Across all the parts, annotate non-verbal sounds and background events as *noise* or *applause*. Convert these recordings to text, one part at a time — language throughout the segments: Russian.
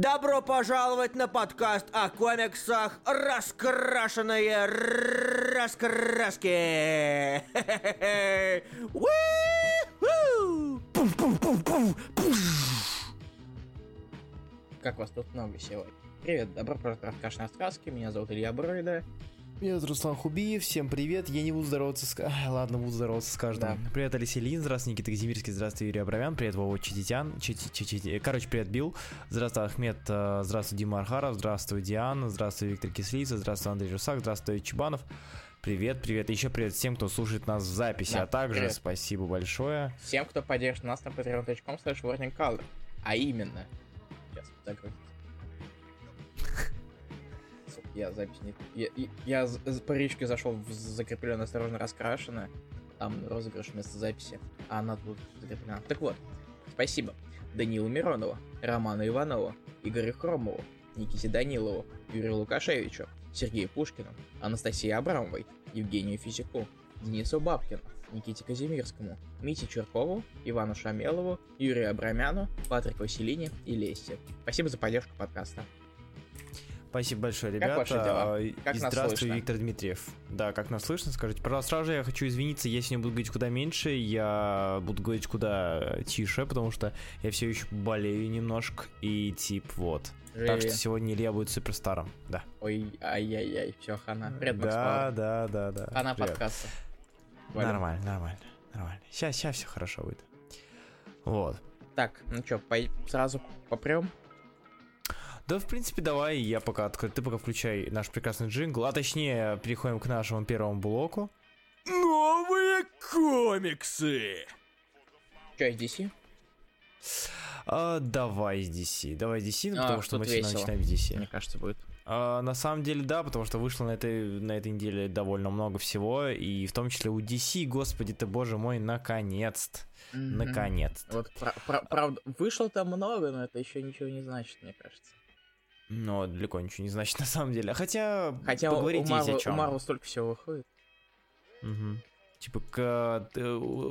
Добро пожаловать на подкаст о комиксах «Раскрашенные раскраски». *laughs* Как вас тут много сегодня? Привет, добро пожаловать в «Раскрашенные раскраски». Меня зовут Илья Бройда. Меня зовут Руслан Хубиев, всем привет, я не буду здороваться с... Ай, ладно, буду здороваться с каждым. Да. Привет, Алексей Лин, здравствуй, Никита Казимирский, здравствуй, Юрий Абрамян, привет, Вова Чититян, Чити- Чити- короче, привет, Билл, здравствуй, Ахмед, э, здравствуй, Дима Архаров, здравствуй, Диана, здравствуй, Виктор Кислица, здравствуй, Андрей Русак, здравствуй, Чебанов. Привет, привет, и еще привет всем, кто слушает нас в записи, Да, а также привет. спасибо большое. Всем, кто поддержит нас на patreon.com slash warningcolor. А именно... Сейчас, закрыть. Я запись не... Я, я- по речке зашел в закрепленное осторожно раскрашено. Там розыгрыш вместо записи. А она тут закреплена. Так вот, спасибо. Данилу Миронову, Роману Иванову, Игорю Хромову, Никите Данилову, Юрию Лукашевичу, Сергею Пушкину, Анастасии Абрамовой, Евгению Физику, Денису Бабкину, Никите Казимирскому, Мите Чуркову, Ивану Шамелову, Юрию Абрамяну, Патрику Селине и Лесте. Спасибо за поддержку подкаста. Спасибо большое, Как ребята. ваши дела? И Как нас здравствуй, слышно? Виктор Дмитриев. Да, как нас слышно, скажите. Пожалуйста, сразу же я хочу извиниться, я сегодня буду говорить куда меньше, я буду говорить куда тише, потому что я все еще болею немножко, и тип вот. Так что сегодня Илья будет суперстаром, да. Ой, ай-яй-яй, все, хана. Привет, Да, Пауэр. да, да, да. Хана Привет. подкаста. Валя. Нормально, нормально, нормально. Сейчас, сейчас все хорошо будет. Вот. Так, ну что, сразу попрем? Да, в принципе, давай, я пока открою, ты пока включай наш прекрасный джингл, а точнее, переходим к нашему первому блоку. Новые комиксы! Из DC? А, давай с DC. Давай с DC, ну, А, потому что мы весело. начинаем с DC. Мне кажется, будет. А, на самом деле, да, потому что вышло на этой, на этой неделе довольно много всего, и в том числе у DC, господи ты, боже мой, наконец-то. Мгм. Наконец-то. Вот, пра- пра- правда, вышло там много, но это еще ничего не значит, мне кажется. Но далеко ничего не значит *laughs* на самом деле. Хотя, Хотя у, поговорить у есть о Марвел, у чем. Марвел столько всего выходит. Мгм. Типа, к, ты,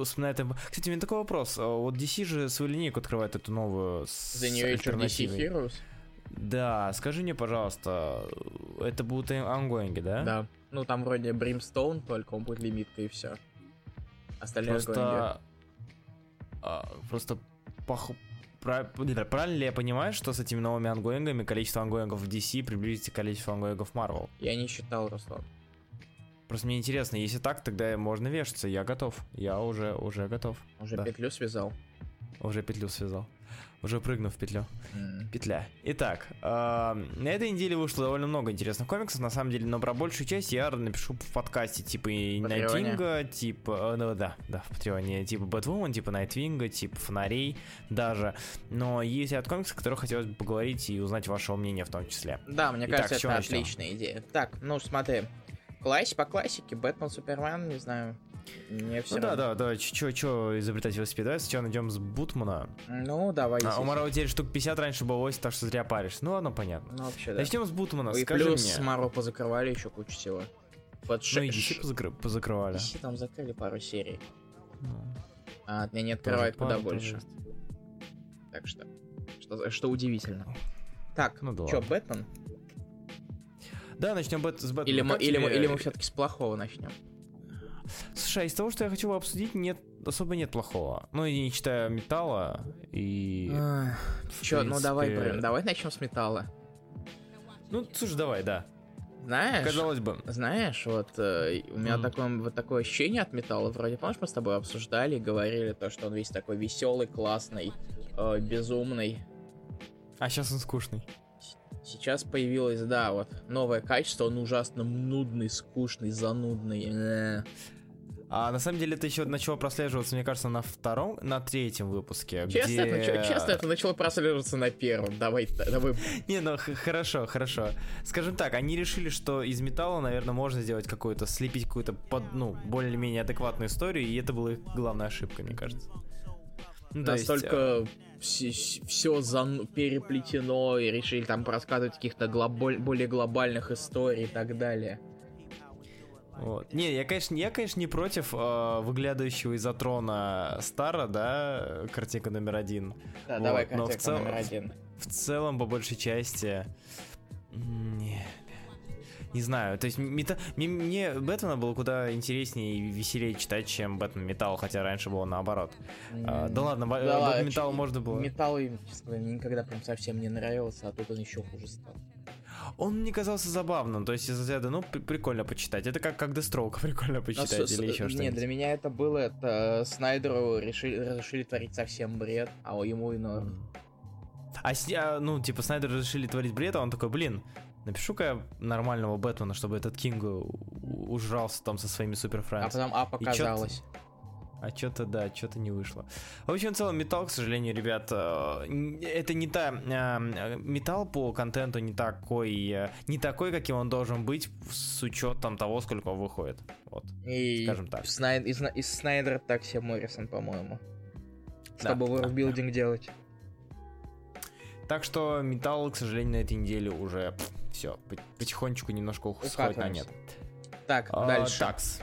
вспоминает... Кстати, у меня такой вопрос. А Вот DC же свою линейку открывает эту новую с The New Age DC. Heroes. Да, скажи мне, пожалуйста, это будут ангоинги, да? Да. Ну, там вроде Brimstone, только он будет лимиткой и все. Остальные. Просто... а, просто пох- Правильно ли я понимаю, что с этими новыми ангоингами количество ангоингов в DC приблизится к количеству ангоингов Marvel? Я не считал, Руслан. Просто мне интересно, если так, тогда можно вешаться, я готов. Я уже, уже готов. Уже Да. петлю связал. Уже петлю связал. Уже прыгнув в петлю. М. Петля. Итак, а, на этой неделе вышло довольно много интересных комиксов, на самом деле, но про большую часть я напишу в подкасте, типа? Найтвинга, типа, э, ну да, да, в Патреоне, типа Бэтвумен, типа Найтвинга, типа Фонарей даже, но есть ряд комиксов, о которых хотелось бы поговорить и узнать вашего мнения в том числе. Да, мне Итак, кажется, это начнем? отличная идея. Так, ну смотри. Класс по классике, Бэтмен, Супермен, не знаю. Мне все Ну да, да, да, чё, чё изобретать велосипед, давай сначала найдем с Бутмана. Ну, давай. А, у Марвел теперь штук 50 раньше было 8, так что зря паришь. Ну ладно, понятно. Ну, вообще, да. Начнем с Бутмана, И скажи плюс мне. Марвел позакрывали еще кучу всего. Вот Ну и DC позакры- позакрывали. DC там закрыли пару серий. Ну. А от меня не открывают Тоже куда пару, больше. тоже. Так что, что, что удивительно. Так, Ну да ладно. Бэтмен? Да, начнем бэт- с Бэтмена. Или мы, или, мы, или мы все-таки с плохого начнем? Слушай, а из того, что я хочу обсудить, нет особо нет плохого. Ну, и не читая металла, и... в Чё, ну давай, принципе- блин, давай начнем с металла. Ну, слушай, давай, да. Знаешь, Казалось бы. знаешь, вот э, у меня Мгм. такое, вот такое ощущение от металла. Вроде, помнишь, мы с тобой обсуждали, и говорили то, что он весь такой веселый, классный, э, безумный. А сейчас он скучный. Сейчас появилось, да, вот новое качество, он ужасно нудный, скучный, занудный. А на самом деле это еще начало прослеживаться, мне кажется, на втором, на третьем выпуске. Честно, где... это, начало- честно, это начало прослеживаться на первом. Давай, давай. Не, ну хорошо, хорошо. Скажем так, они решили, что из металла, наверное, можно сделать какую-то, слепить какую-то под, ну, более-менее адекватную историю, и это была их главная ошибка, мне кажется. Ну, то есть, э, Настолько все переплетено, и решили там рассказывать каких-то более глобальных историй и так далее. Вот. Не, я, конечно, я, конечно, не против э, выглядывающего из-за трона Стара, да, картинка номер один. Да, Вот, давай но в картинка целом- номер один. В целом, по большей части... Не, не знаю, то есть мета- мне, мне Бэтмена было куда интереснее и веселее читать, чем Бэтмен Металл, хотя раньше было наоборот. А, М, да ладно, да Бэтмен Металл можно было... Металл, им, честно говоря, никогда прям совсем не нравился, а тут он еще хуже стал. Он мне казался забавным, то есть из разряда, ну, при- прикольно почитать. Это как, как Дестроука *laughs* прикольно Но почитать с- с- или еще Не, что-нибудь. для меня это было, это э, Снайдеру решили, разрешили творить совсем бред, а ему и норм. А, с- а, ну, типа, Снайдер решили творить бред, а он такой, блин, напишу-ка я нормального Бэтмена, чтобы этот Кинг ужрался там со своими супер А потом А показалось. А что-то, да, что-то не вышло. В общем, в целом, металл, к сожалению, ребят, э, это не та... э, Металл по контенту не такой, э, не такой, каким он должен быть с учетом того, сколько он выходит. Вот. И скажем так. Снайд- из, из Снайдера так себе Моррисон, по-моему. Да, Чтобы да, ворлбилдинг делать. Так что металл, к сожалению, на этой неделе уже все, потихонечку немножко сходит на нет. Так, А, дальше. такс.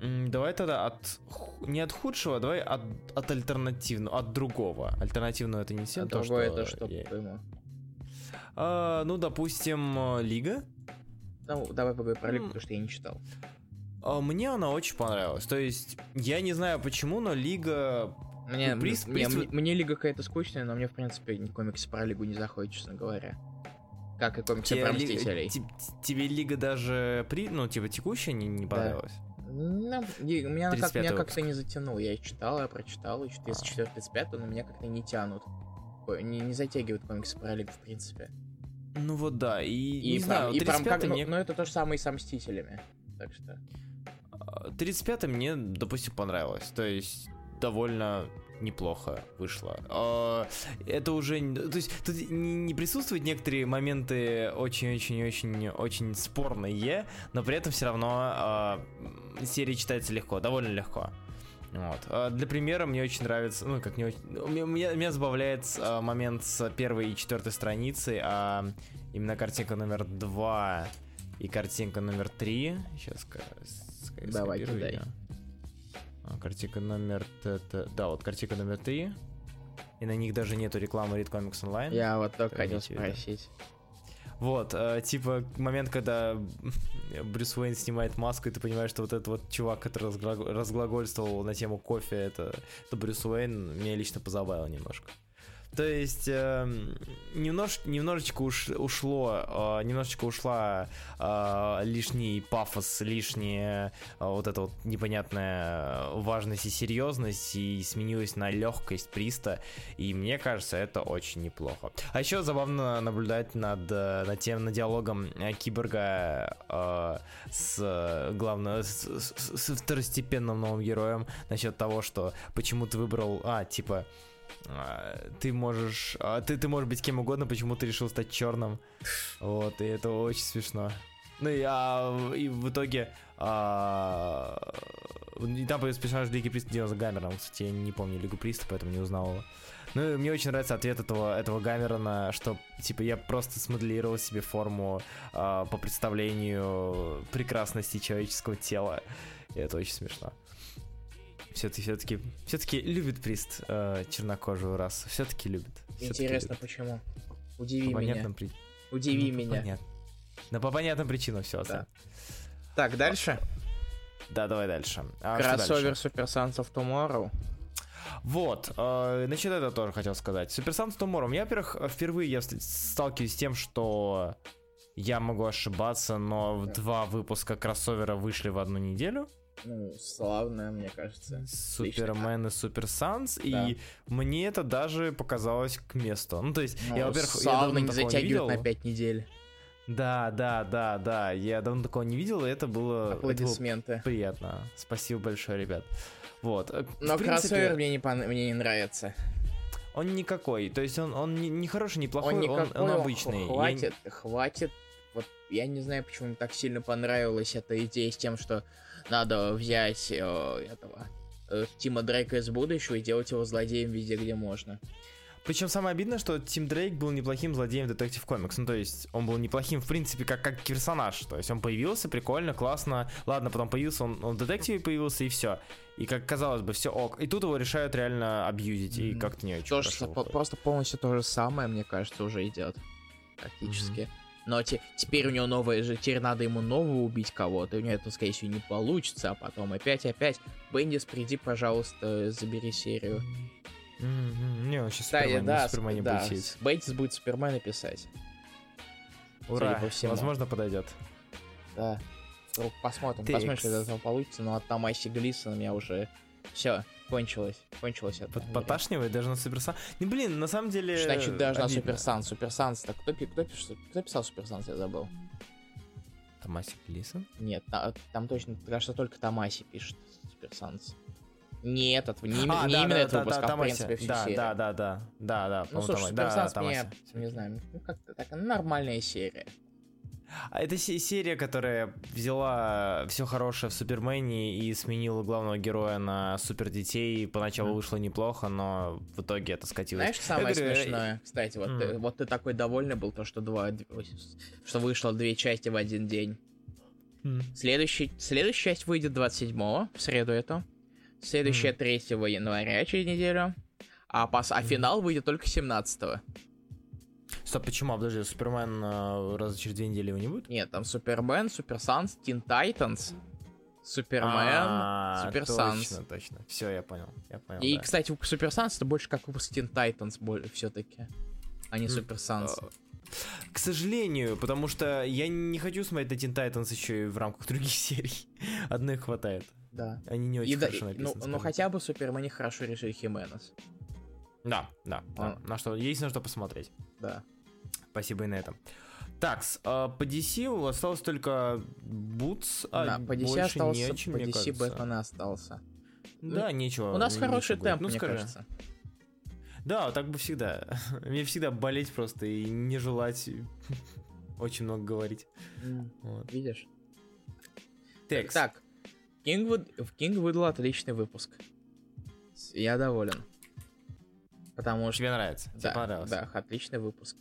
Давай тогда от не от худшего, давай от, от альтернативного, от другого. Альтернативного это не А совсем то, что это что, я- по-твоему? А, ну, допустим, э, Лига. Ну, давай поговорим про Лигу, потому что я не читал. А, Мне она очень понравилась. То есть, я не знаю почему, но Лига... Мне, Ну, приз- мне, приз- мне- мне Лига какая-то скучная, но мне, в принципе, ни комиксы про Лигу не заходят, честно говоря. Как и комиксы тебе про Ли- Мстителей. те- тебе Лига даже при... Ну, типа, текущая не, не понравилась? Ну, и меня, она как, 35-й меня как-то не затянул. Я читал, я прочитал, и 34-35, но меня как-то не тянут. Не, не затягивают комиксы про Лигу, в принципе. Ну вот да, и, И, не знаю, и прям как, 35-й ну, мне... ну, это то же самое и со Мстителями. Так что... А, 35 мне, допустим, понравилось. То есть довольно неплохо вышло. А, Это уже... То есть тут не присутствуют некоторые моменты очень-очень-очень-очень спорные, но при этом все равно а, серия читается легко, довольно легко. Вот. А Для примера мне очень нравится, ну как не очень, меня, меня- забавляет а, момент с первой и четвертой страницы, а именно картинка номер два и картинка номер три. Сейчас Давай, кидай. А, Картинка номер... т- т- Да, вот картинка номер три. И на них даже нету рекламы Read Comics Online. Я вот только хотел спросить. Вот, э, типа, момент, когда *laughs* Брюс Уэйн снимает маску, и ты понимаешь, что вот этот вот чувак, который разгла- разглагольствовал на тему кофе, это, это Брюс Уэйн, меня лично позабавило немножко. То есть эм, немнож, немножечко уш- ушло, э, немножечко ушла э, лишний пафос, лишняя э, вот эта вот непонятная важность и серьезность, и сменилась на легкость приста, и мне кажется, это очень неплохо. А еще забавно наблюдать над, э, над тем, над диалогом э, Киборга э, с э, главным, с, с- с второстепенным новым героем насчет того, что почему ты выбрал, а, типа, ты можешь, а, ты, ты можешь быть кем угодно, почему ты решил стать черным. Вот, и это очень смешно. Ну и, а, и в итоге а, и там появился персонаж Лиги Приста Гаммером. Кстати, я не помню Лигу Приста, поэтому не узнал его. Ну и мне очень нравится ответ этого, этого Гаммерона, что типа я просто смоделировал себе форму а, по представлению прекрасности человеческого тела. И это очень смешно. Все-таки, все-таки, все-таки любит Прист э, чернокожую расу. Все-таки любит. Всё-таки Интересно, любит. почему? Удиви По меня. при- Удиви ну, меня. понят- Ну, по понятным причинам все. Да. Так, дальше. Да, давай дальше. А Кроссовер? Super Sons of Tomorrow. Вот, э, насчет этого тоже хотел сказать. Super Sons Tomorrow. Я, во-первых, впервые я ст- сталкиваюсь с тем, что я могу ошибаться, но Да. два выпуска кроссовера вышли в одну неделю. Ну, славно, мне кажется. Супермен и Супер Санс, Да. и мне это даже показалось к месту. Ну, то есть, Ну, я, во-первых, я славно давно не такого не затягивают видел. на 5 недель. Да, да, да, да, я давно такого не видел, и это было, это было Аплодисменты. приятно. Спасибо большое, ребят. Вот. э, в Но принципе, кроссовер мне не, пон- мне не нравится. Он никакой, то есть он, он не, не хороший, не плохой, он никакой, он он обычный. х- Я Хватит, хватит. Вот я не знаю, почему мне так сильно понравилась эта идея с тем, что надо взять э, этого э, Тима Дрейка из будущего и делать его злодеем везде, где можно. Причем самое обидное, что Тим Дрейк был неплохим злодеем в Detective Comics. Ну, то есть, он был неплохим, в принципе, как, как персонаж. То есть, он появился, прикольно, классно. Ладно, потом появился, он, он в детективе появился, и все. И как казалось бы, все ок. И тут его решают реально абьюзить, и как-то не очень То же хорошо са- выходит. просто полностью то же самое, мне кажется, уже идет. Практически. Но те- теперь у него новое же, теперь надо ему нового убить кого-то, и у него это, скорее всего, не получится, а потом опять-опять. Бендис, приди, пожалуйста, забери серию. Мгм. Не, Кстати, Супермен, да, на Супермене сп- да, будет сидеть. Бендис будет Супермена писать. Ура, возможно, подойдет. Да. Ну, Посмотрим, Текс. посмотрим, что из этого получится, но от Тамаси Глисона у меня уже все кончилось. Кончилось это. Под- Поташнивает даже на Суперсан. Не, блин, на самом деле... Значит, даже на обидно. Super Sons. Super Sons, так кто, кто, пишет, кто писал Super Sons, я забыл. Томаси, Глисон? Нет, та- там точно, кажется, только Тамаси пишет Super Sons. Не этот, не, А, не да, именно да, этот да, выпуск, да, а в принципе всю да, серию. да, да, да, да, да, Ну, слушай, Тамаси. Супер Да, мне, не знаю, ну как-то так, нормальная серия. А это се- серия, которая взяла все хорошее в Супермене и сменила главного героя на супер детей. Поначалу Мгм. вышло неплохо, но в итоге это скатилось. Знаешь, самое говорю, э, смешное? Кстати, вот, М. ты, вот ты такой довольный был, то, что, два, что вышло две части в один день. М. Следующий, следующая часть выйдет 27 в среду эту. Следующая 3 января через неделю. А, пос, а финал выйдет только 17 Стоп, почему? А, Подожди, Супермен э, раза через две недели его не будет? Нет, там Супермен, Супер Санс, Тин Тайтанс, Супермен, А, Супер точно, точно. Все, я понял. Я понял. И, да. кстати, Супер Санс это больше как выпуск Тин Тайтанс все-таки, а не М, Супер Санс. Э, К сожалению, потому что я не хочу смотреть на Teen Titans еще и в рамках других *laughs* серий. Одной хватает. Да. Они не очень И да- хорошо ну, написаны. ну скажем хотя бы Супермене хорошо решили Хименес. Да, да, да. А. На что есть на что посмотреть. Да. Спасибо и на этом. Так, по DC осталось только Бутс, а да, по DC больше остался, не очень, по мне DC кажется. Бэтмен остался. Да, нечего. У нас нечего хороший говорить. темп, Ну, мне скажи. кажется. Да, так бы всегда. *laughs* Мне всегда болеть просто и не желать *laughs* очень много говорить. Вот. Видишь? Текс. Так, Кингвуд, в Кинг выдал отличный выпуск. Я доволен. Потому что... Тебе нравится? Тебе Да, понравилось? да, отличный выпуск.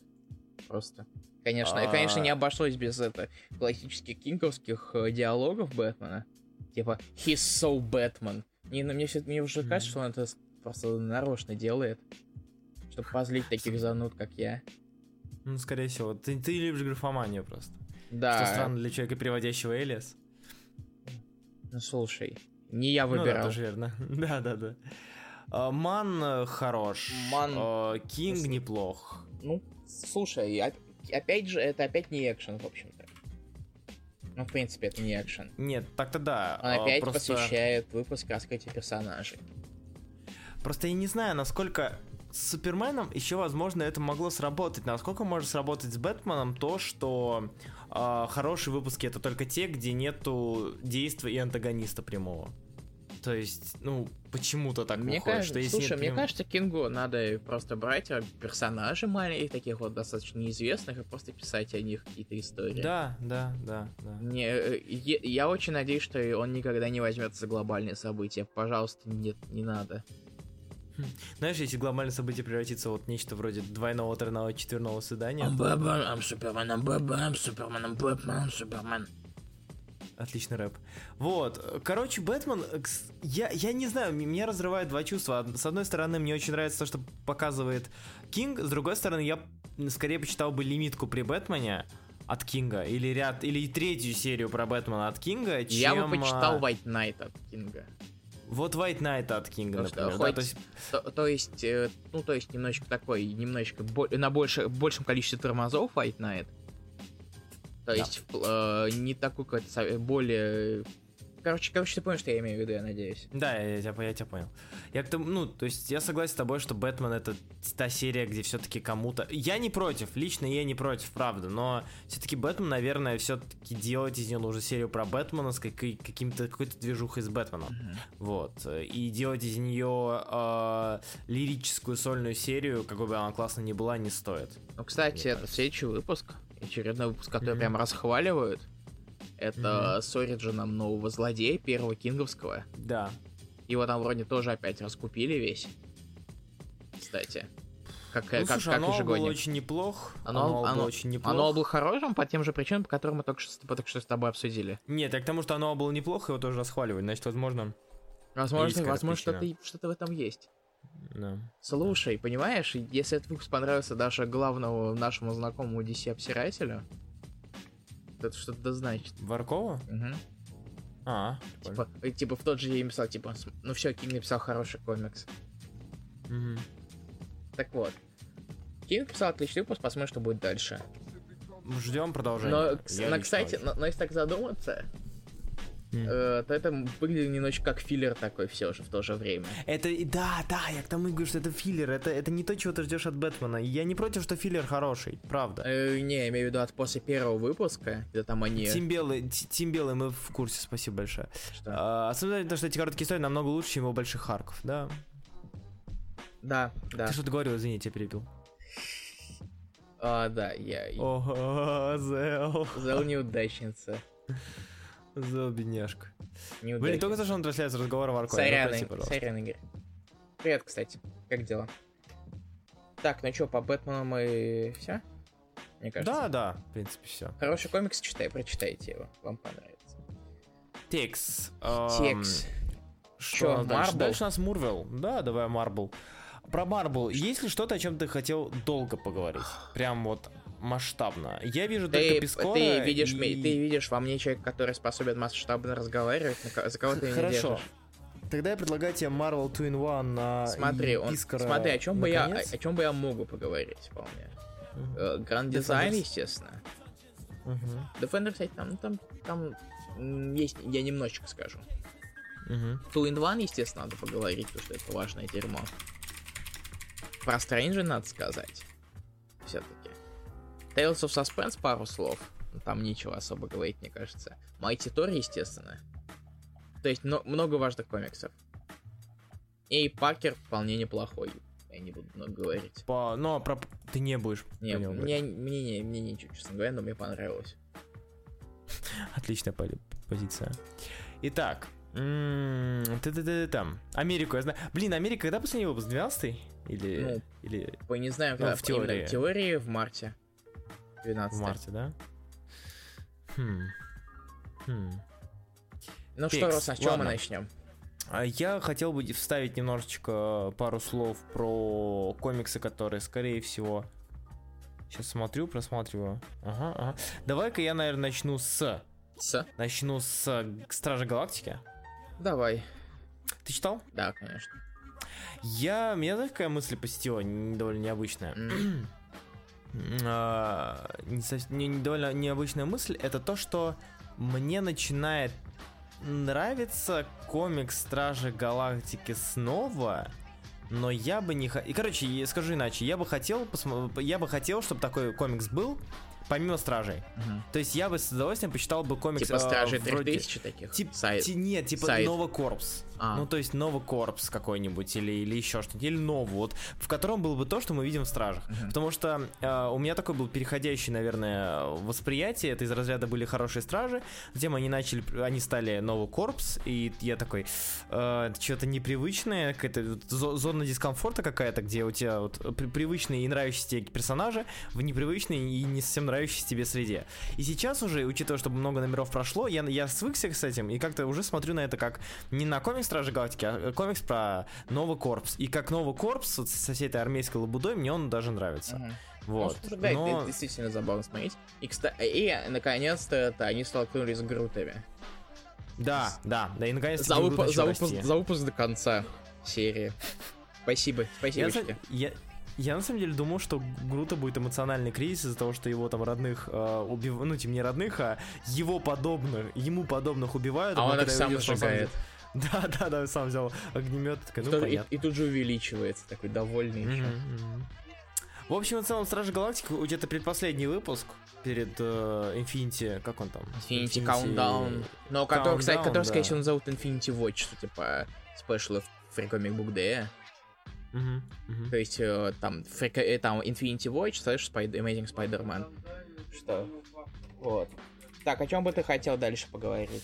Просто. Конечно, А- конечно, не обошлось без это классических кинговских э, диалогов Бэтмена. Типа, he's so Batman. Не, ну, мне, мне уже кажется, что он это просто нарочно делает. Чтобы позлить таких зануд, как я. Ну, скорее всего. Ты, ты любишь графоманию просто. Да. Что странно для человека, переводящего Элиас. Ну слушай, не я Ну да, выбирал. тоже верно. *laughs* Да, да, да. А, Ман э, хорош. Ман- А, Кинг неплох. Ну, слушай, оп- опять же, это опять не экшен, в общем-то. Ну, в принципе, это не экшен. Нет, так-то да. Он а, опять просто... посвящает выпуск раскрытию персонажей. Просто я не знаю, насколько с Суперменом еще, возможно, это могло сработать. Насколько может сработать с Бэтменом то, что а, хорошие выпуски это только те, где нету действия и антагониста прямого. То есть, ну, почему-то так мне выходит, кажется, что если слушай, нет мне прям- кажется, Кингу надо просто брать а, персонажей маленьких, таких вот достаточно неизвестных, и просто писать о них какие-то истории. Да, да, да, да. Не, э, е- я очень надеюсь, что он никогда не возьмется за глобальные события. Пожалуйста, нет, не надо. *laughs* Знаешь, если глобальное событие превратится в вот нечто вроде двойного, тройного, четверного свидания, Batman, I'm Superman, I'm Batman, I'm Отличный рэп. Вот. Короче, Бэтмен, э, я, я не знаю, меня разрывает два чувства. С одной стороны, мне очень нравится то, что показывает Кинг. С другой стороны, я скорее почитал бы лимитку при Бэтмене от Кинга. Или ряд, или третью серию про Бэтмена от Кинга, чем... Я бы почитал а, White Knight от Кинга. Вот White Knight от Кинга, Потому что например. да, хоть- то есть, То, то есть, э, ну, то есть немножечко такой, немножечко бо- на больше, большем количестве тормозов White Knight. То Да. есть, э, не такой какой-то со- более... Короче, короче, ты понял, что я имею в виду, я надеюсь. Да, я, тебя- я тебя понял. Я к тому, ну, то есть я согласен с тобой, что Бэтмен это та серия, где все-таки кому-то. Я не против, лично я не против, правда, но все-таки Бэтмен, наверное, все-таки делать из нее нужно серию про Бэтмена с какой- каким-то какой-то движухой с Бэтменом. Вот. И делать из нее э, лирическую сольную серию, какой бы она классно ни была, не стоит. Ну, кстати, это следующий выпуск, очередной выпуск, который Мгм. прям расхваливают. Это с Ориджином нового злодея, первого кинговского. Да. Его там вроде тоже опять раскупили весь. Кстати. как, Ну, как, слушай, как был ежегодник. очень неплох. Ануал- Ануал был Ану- очень неплох. Оно был хорошим по тем же причинам, по которым мы только что, с- только что с тобой обсудили. Нет, я к тому, что Ануал был неплох, его тоже расхваливать. Значит, возможно... Возможно, возможно что-то, что-то в этом есть. Да. Слушай, понимаешь, если этот выпуск понравился даже главному нашему знакомому DC-обсирателю, то это что-то да значит. Варкова? Мгм. А. Типа, э, типа в тот же день писал, типа, «См- ну все, Кинг написал хороший комикс. Мгм. Так вот. Кинг написал отличный выпуск, посмотрим, что будет дальше. Ждем продолжения. Но, Я но, кстати, но, но если так задуматься, М. э, то это выглядит немножечко как филлер такой все же в то же время. Это, да, да, я к тому и говорю, что это филлер, это, это не то, чего ты ждешь от Бэтмена. Я не против, что филлер хороший, правда. Э, не, имею в виду от после первого выпуска, где там они... Тим Белый, Ти- Тим Белый, мы в курсе, спасибо большое. Что? А, особенно то, что эти короткие истории намного лучше, чем его больших арков, да. Да, да. Ты что-то говорил, извини, я тебя перебил. А, да, я... Ого, *laughs* Зел. Зел неудачница. Зел, бедняжка. Вы не только за что он трансляцию разговора в Арконе, Сорян, Игорь, пожалуйста. сорян, Игорь. Привет, кстати. Как дела? Так, ну что, по Бэтмену мы все? Мне кажется. Да, да, в принципе, все. Хороший комикс, читай, прочитайте его. Вам понравится. Текс. Текс. Что? Marvel? Дальше у нас Мурвел. Да, давай Марбл. Про Марбл. Есть ли что-то, о чем ты хотел долго поговорить? Прям вот масштабно. Я вижу только Ты, Пескора ты, видишь, и- ты видишь во мне человека, который способен масштабно разговаривать, за кого ты Хорошо. держишь. Тогда я предлагаю тебе Marvel 2 in 1 на Смотри, он, Пискора смотри, о чем бы я, о, о чем бы я могу поговорить вполне. Э, Гранд дизайн, естественно. Мгм. Defender, кстати, там, ну, там, там есть, я немножечко скажу. Мгм. Two in One, естественно, надо поговорить, потому что это важное дерьмо. Про Стрэнджа надо сказать. Все-таки. Tales of Suspense пару слов. Ну, Там нечего особо говорить, мне кажется. Mighty Thor, естественно. То есть но- много важных комиксов. И Паркер вполне неплохой. Я не буду много говорить. По... Но про... ты не будешь Не, мне, мне, не, мне ничего, честно говоря, но мне понравилось. *laughs* Отличная пози- позиция. Итак, м, ты-ты-ты там. Америку я знаю. Блин, Америка когда последний выпуск? 12 Или... Ну, Или Ой, не знаю, Ну, когда в именно теории. в теории в марте. 12 в марте, да? Хм. Хм. Ну Фикс, что, Рос, с чего мы начнем? А Я хотел бы вставить немножечко пару слов про комиксы, которые, скорее всего... Сейчас смотрю, просматриваю. Ага, ага. Давай-ка я, наверное, начну с... С? Начну с э, Стражи Галактики. Давай. Ты читал? Да, конечно. Я... Меня, знаешь, какая мысль посетила? Довольно необычная. А, не довольно необычная мысль. Это то, что мне начинает нравится комикс Стражи Галактики снова, но я бы не. И, короче, скажу иначе. Я бы хотел, посмо- я бы хотел, чтобы такой комикс был, помимо Стражей. Мгм. То есть я бы с удовольствием почитал бы комикс... Типа э, Стражи вроде- 3000 таких. Тип- Сайт. ти- нет, типа сайт. Nova Corps. А. Ну, то есть Nova Corps какой-нибудь, или, или еще что-нибудь, или Нову, вот, в котором было бы то, что мы видим в Стражах. Мгм. Потому что э, у меня такой был переходящий, наверное, восприятие. Это из разряда были хорошие Стражи, затем они начали, они стали Nova Corps, и я такой, э, что-то непривычное, какая-то зона дискомфорта какая-то, где у тебя вот при- привычные и нравящиеся тебе персонажи в непривычной и не совсем нравящейся тебе среде. И сейчас уже, учитывая, что много номеров прошло, я, я свыкся с этим, и как-то уже смотрю на это как не на комикс Стражи Галактики, а комикс про Новый Корпс. И как Новый Корпс вот со всей этой армейской лабудой мне он даже нравится. Мгм. Вот. Ну, да, Но- это действительно забавно смотреть. И, кстати, и наконец-то они столкнулись с Грутами. Да, да, да, и наконец За, выпу- за выпуск, за выпуск до конца серии. Спасибо, спасибо. я, я на самом деле думал, что Грута будет эмоциональный кризис из-за того, что его там родных э, убив... ну, тем не родных, а его подобных, ему подобных убивают. А он когда их сам сжигает. *laughs* Да, да, да, сам взял огнемет, такой, ну и, и тут же увеличивается, такой довольный еще. Мгм, мгм. В общем и целом, Стражи Галактики, тебя предпоследний выпуск перед э, Infinity, как он там? Infinity Countdown. Но который, кстати, который, скорее всего, назовут Infinity Watch, что типа Special Free Comic Book Day. Мгм. То есть э, там, Co- э, там Infinity Watch слэш Spider- Amazing Spider-Man. Что? Вот. Так, о чем бы ты хотел дальше поговорить?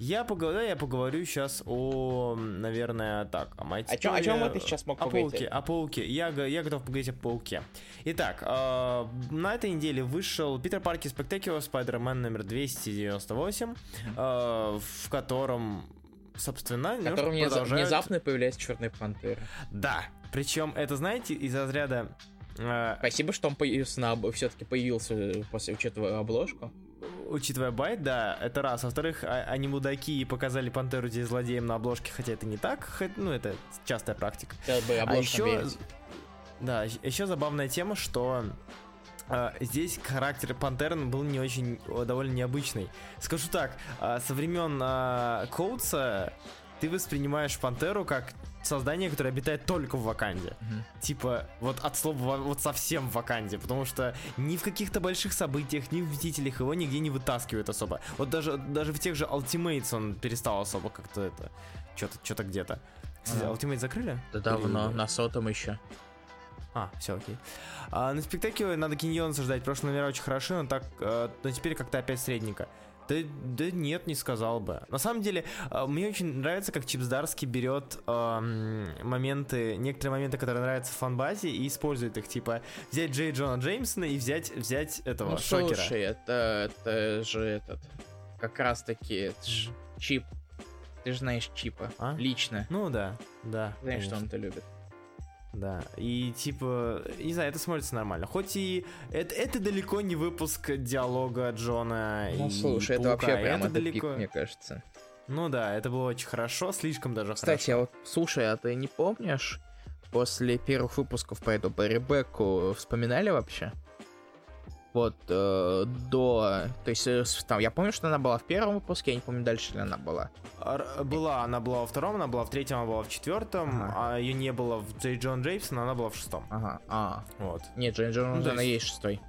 Я поговорю, я поговорю сейчас о, наверное, так, о Mighty О чем, о чем ты сейчас мог О поговорить? пауке, о пауке. Я, я готов поговорить о пауке. Итак, э, на этой неделе вышел Питер Паркер Spectacular Spider-Man номер 298, э, в котором, собственно, В котором продолжают- внезапно появляется Черная Пантера. Да, причем это, знаете, из разряда... э, Спасибо, что он появился на все-таки появился э, после учета обложку. Учитывая байт, да, это раз. Во-вторых, а- они мудаки и показали Пантеру здесь злодеем на обложке, хотя это не так, хоть- ну, это частая практика. Бы А еще, да, еще забавная тема, что здесь характер Пантеры был не очень, довольно необычный. Скажу так, э, со времен э, Коутса ты воспринимаешь Пантеру как создание, которое обитает только в Ваканде. Мгм. Типа, вот от слова во- вот совсем в Ваканде, потому что ни в каких-то больших событиях, ни в Мстителях его нигде не вытаскивают особо. Вот даже, даже в тех же Ultimates он перестал особо как-то это, что-то что где-то. Кстати, Ага. Ultimate закрыли? Да давно, Или- на сотом еще. А, все окей. А, на спектакле надо Киньонса ждать. Прошлые номера очень хороши, но так, э, но теперь как-то опять средненько. Да, да нет, не сказал бы. На самом деле, э, мне очень нравится, как Чип Здарский берет эм, моменты, некоторые моменты, которые нравятся в фанбазе, и использует их. Типа, взять Джей Джона Джеймсона и взять, взять этого Ну Шокера. слушай, это, это же этот, как раз таки, это Чип. Ты же знаешь Чипа. А? Лично. Ну да, да. Знаешь, что конечно. он-то любит. Да, и типа, не знаю, это смотрится нормально. Хоть и это, это далеко не выпуск диалога Джона Ну и слушай, это Паука, вообще и прям это это пик, далеко. мне кажется. Ну да, это было очень хорошо, слишком даже Кстати, а вот слушай, а ты не помнишь, после первых выпусков по эту по Ребекку вспоминали вообще? Вот э, до. То есть, э, там, я помню, что она была в первом выпуске, я не помню, дальше ли она была. Р- Была, она была во втором, она была в третьем, она была в четвертом, Ага. а ее не было в Джей Джон Джеймсон, она была в шестом. Ага. А. Вот, Нет, Джейн Джонс, Ну, она есть- есть шестой.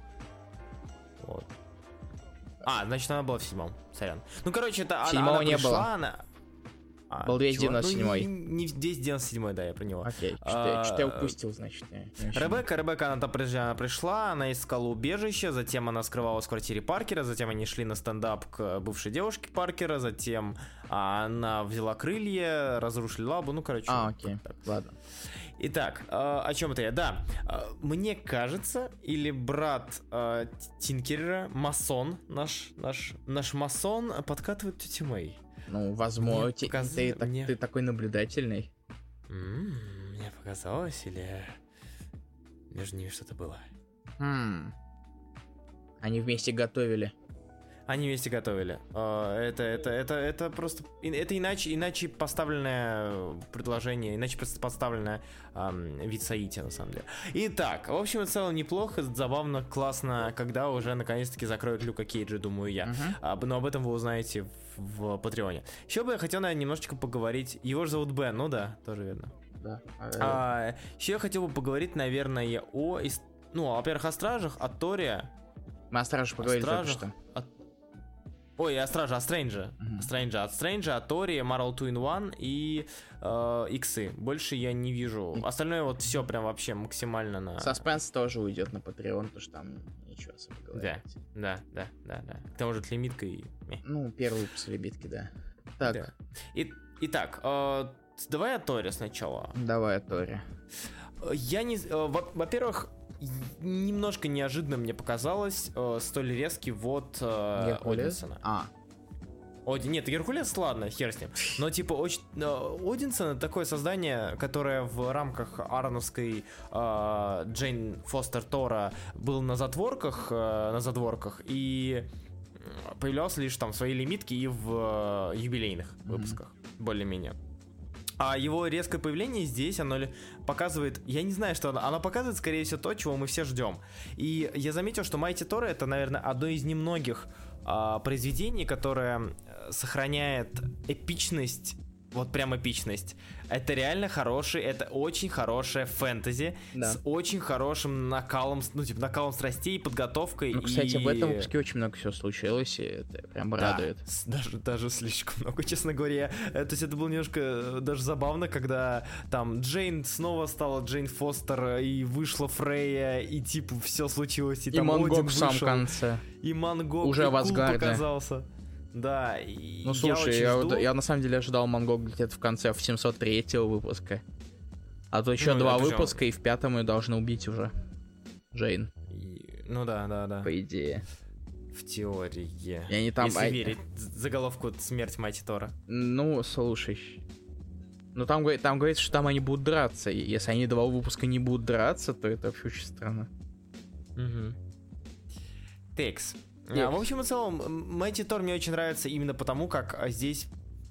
вот. А, значит, она была в седьмом, сорян. Ну, короче, это она- Седьмого она не пришла, было. она... А, чего? 297-й. Ну, не, не 297 да, я про него. Окей, что-то, что я А, упустил, значит. Ребекка, Ребекка, она там она пришла, она искала убежище, затем она скрывалась в квартире Паркера, затем они шли на стендап к бывшей девушке Паркера, затем а, она взяла крылья, разрушили лабу, ну, короче. А, окей, так. ладно. Итак, э, о чем это я? Да, э, мне кажется, или брат э, Тинкерера, масон, наш, наш, наш масон подкатывает тетю Мэй. Ну, возможно, Мне показ- ты, так- мне- ты такой наблюдательный. М, Мне показалось, или между ними что-то было? Хм. Они вместе готовили. Они вместе готовили. Э, Это, это, это, это просто... Это иначе, иначе поставленное предложение, иначе просто поставленное ам, вид соития, на самом деле. Итак, в общем и целом неплохо, забавно, классно, когда уже наконец-таки закроют Люка Кейджа, думаю я. А, но об этом вы узнаете в, в Патреоне. Еще бы я хотел, наверное, немножечко поговорить. Его же зовут Бен, ну да, тоже верно. Да. А, еще я хотел бы поговорить, наверное, о... Ну, во-первых, о Стражах, о Торе, Мы о Страже о поговорили только Стражах, что. о- Ой, о Страже, о Стрэнджа. О Стрэнджа, от Стрэнджа, от Тори, Marvel 2 in 1 и э, Иксы. Больше я не вижу. Остальное вот все прям вообще максимально на... Саспенс тоже уйдет на Patreon, потому что там ничего особо говорить. Да, да, да, да. К тому же это лимитка и... Ну, первый выпуск лебедки, да. Так, Да. И, итак, э, давай о Торе сначала. давай о Торе. Э, Я не... э, во- Во-первых, немножко неожиданно мне показалось э, столь резкий вот э? Одинсона. А, Оди, нет, Геркулес, ладно, хер с ним. Но типа очень, э, Одинсон это такое создание, которое в рамках Ароновской э, Джейн Фостер Тора был на затворках, э, на задворках и м, появлялся лишь там в своей лимитке и в э, юбилейных выпусках, более-менее. А его резкое появление здесь, оно показывает, я не знаю, что оно, оно показывает, скорее всего, то, чего мы все ждем. И я заметил, что Майти Тора это, наверное, одно из немногих а, произведений, которое э, сохраняет эпичность, вот прям эпичность. Это реально хороший, это очень хорошая фэнтези Да. с очень хорошим накалом, ну типа накалом страстей, подготовкой. ну, кстати, и... в этом выпуске очень много всего случилось, и это прям Да, радует. даже, даже слишком много, *laughs* честно говоря. Э, То есть это было немножко э, даже забавно, когда там Джейн снова стала Джейн Фостер, э, и вышла Фрейя, и типа все случилось, и, И там Один Монгок в самом вышел, конце. и Мангок, уже и в Кул Асгарде. показался. Да, и Ну я слушай, очень я, жду. я на самом деле ожидал Монгол где-то в конце, в 703 выпуска. А то еще Ну, два выпуска, и в пятом ее должны убить уже. Джейн, И- Ну да, да, да. по идее. В теории. И они там... Если а- верить заголовку «Смерть мать Тора». Ну, слушай. Ну там, там говорится, что там они будут драться. И если они два выпуска не будут драться, то это вообще очень странно. Угу. Текс. Текс. А, в общем и целом, Мэтти Тор мне очень нравится именно потому, как а, здесь,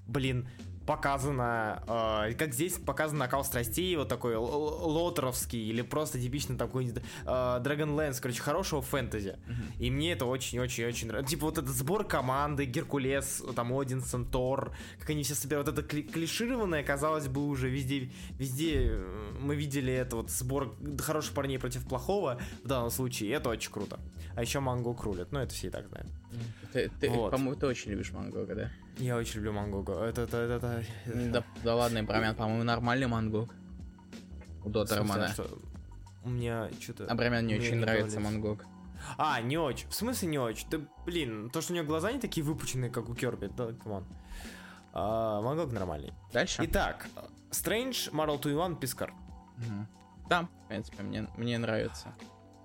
блин, показано, э, как здесь показан накал страстей, вот такой лотеровский, или просто типично такой э, Dragonlance, короче, хорошего фэнтези. И мне это очень-очень-очень нравится. Типа вот этот сбор команды, Геркулес, там Одинсон, Тор, как они все собирают. Вот это кли- клишированное, казалось бы, уже везде, везде э, мы видели это вот сбор хороших парней против плохого в данном случае. и Это очень круто. А еще Манго крулит, ну это все и так знают. Ты, ты, Вот. по-моему, ты очень любишь Мангога, да? Я очень люблю Мангого. Это, это, это, это... Да, да ладно, Брамян, по-моему, нормальный Мангог. У В смысле, Доттермана. а что? У меня что-то... А Брамян не мне очень нравится нравится. Мангог. А, не очень. В смысле не очень? Да, блин, то, что у него глаза не такие выпученные, как у Керби, да, come on. А, Мангог нормальный. Дальше? Итак, Strange, Marvel 2 1, Пискар. Да, в принципе, мне, мне нравится.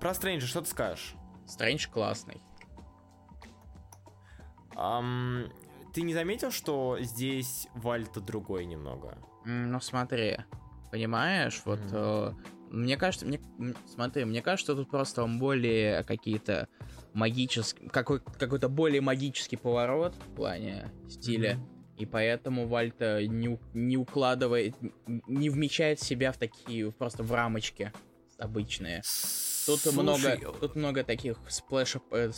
Про Стрэнджа что ты скажешь? Стрэндж классный. Ам, ты не заметил, что здесь Вальта другой немного? Ну смотри, понимаешь, вот э, мне кажется, мне, смотри, мне кажется, тут просто он более какие-то магические, какой, какой-то более магический поворот в плане стиля, и поэтому Вальта не, не укладывает, не вмещает себя в такие, просто в рамочки обычные. Тут Слушай, много, тут много таких сплэша, э,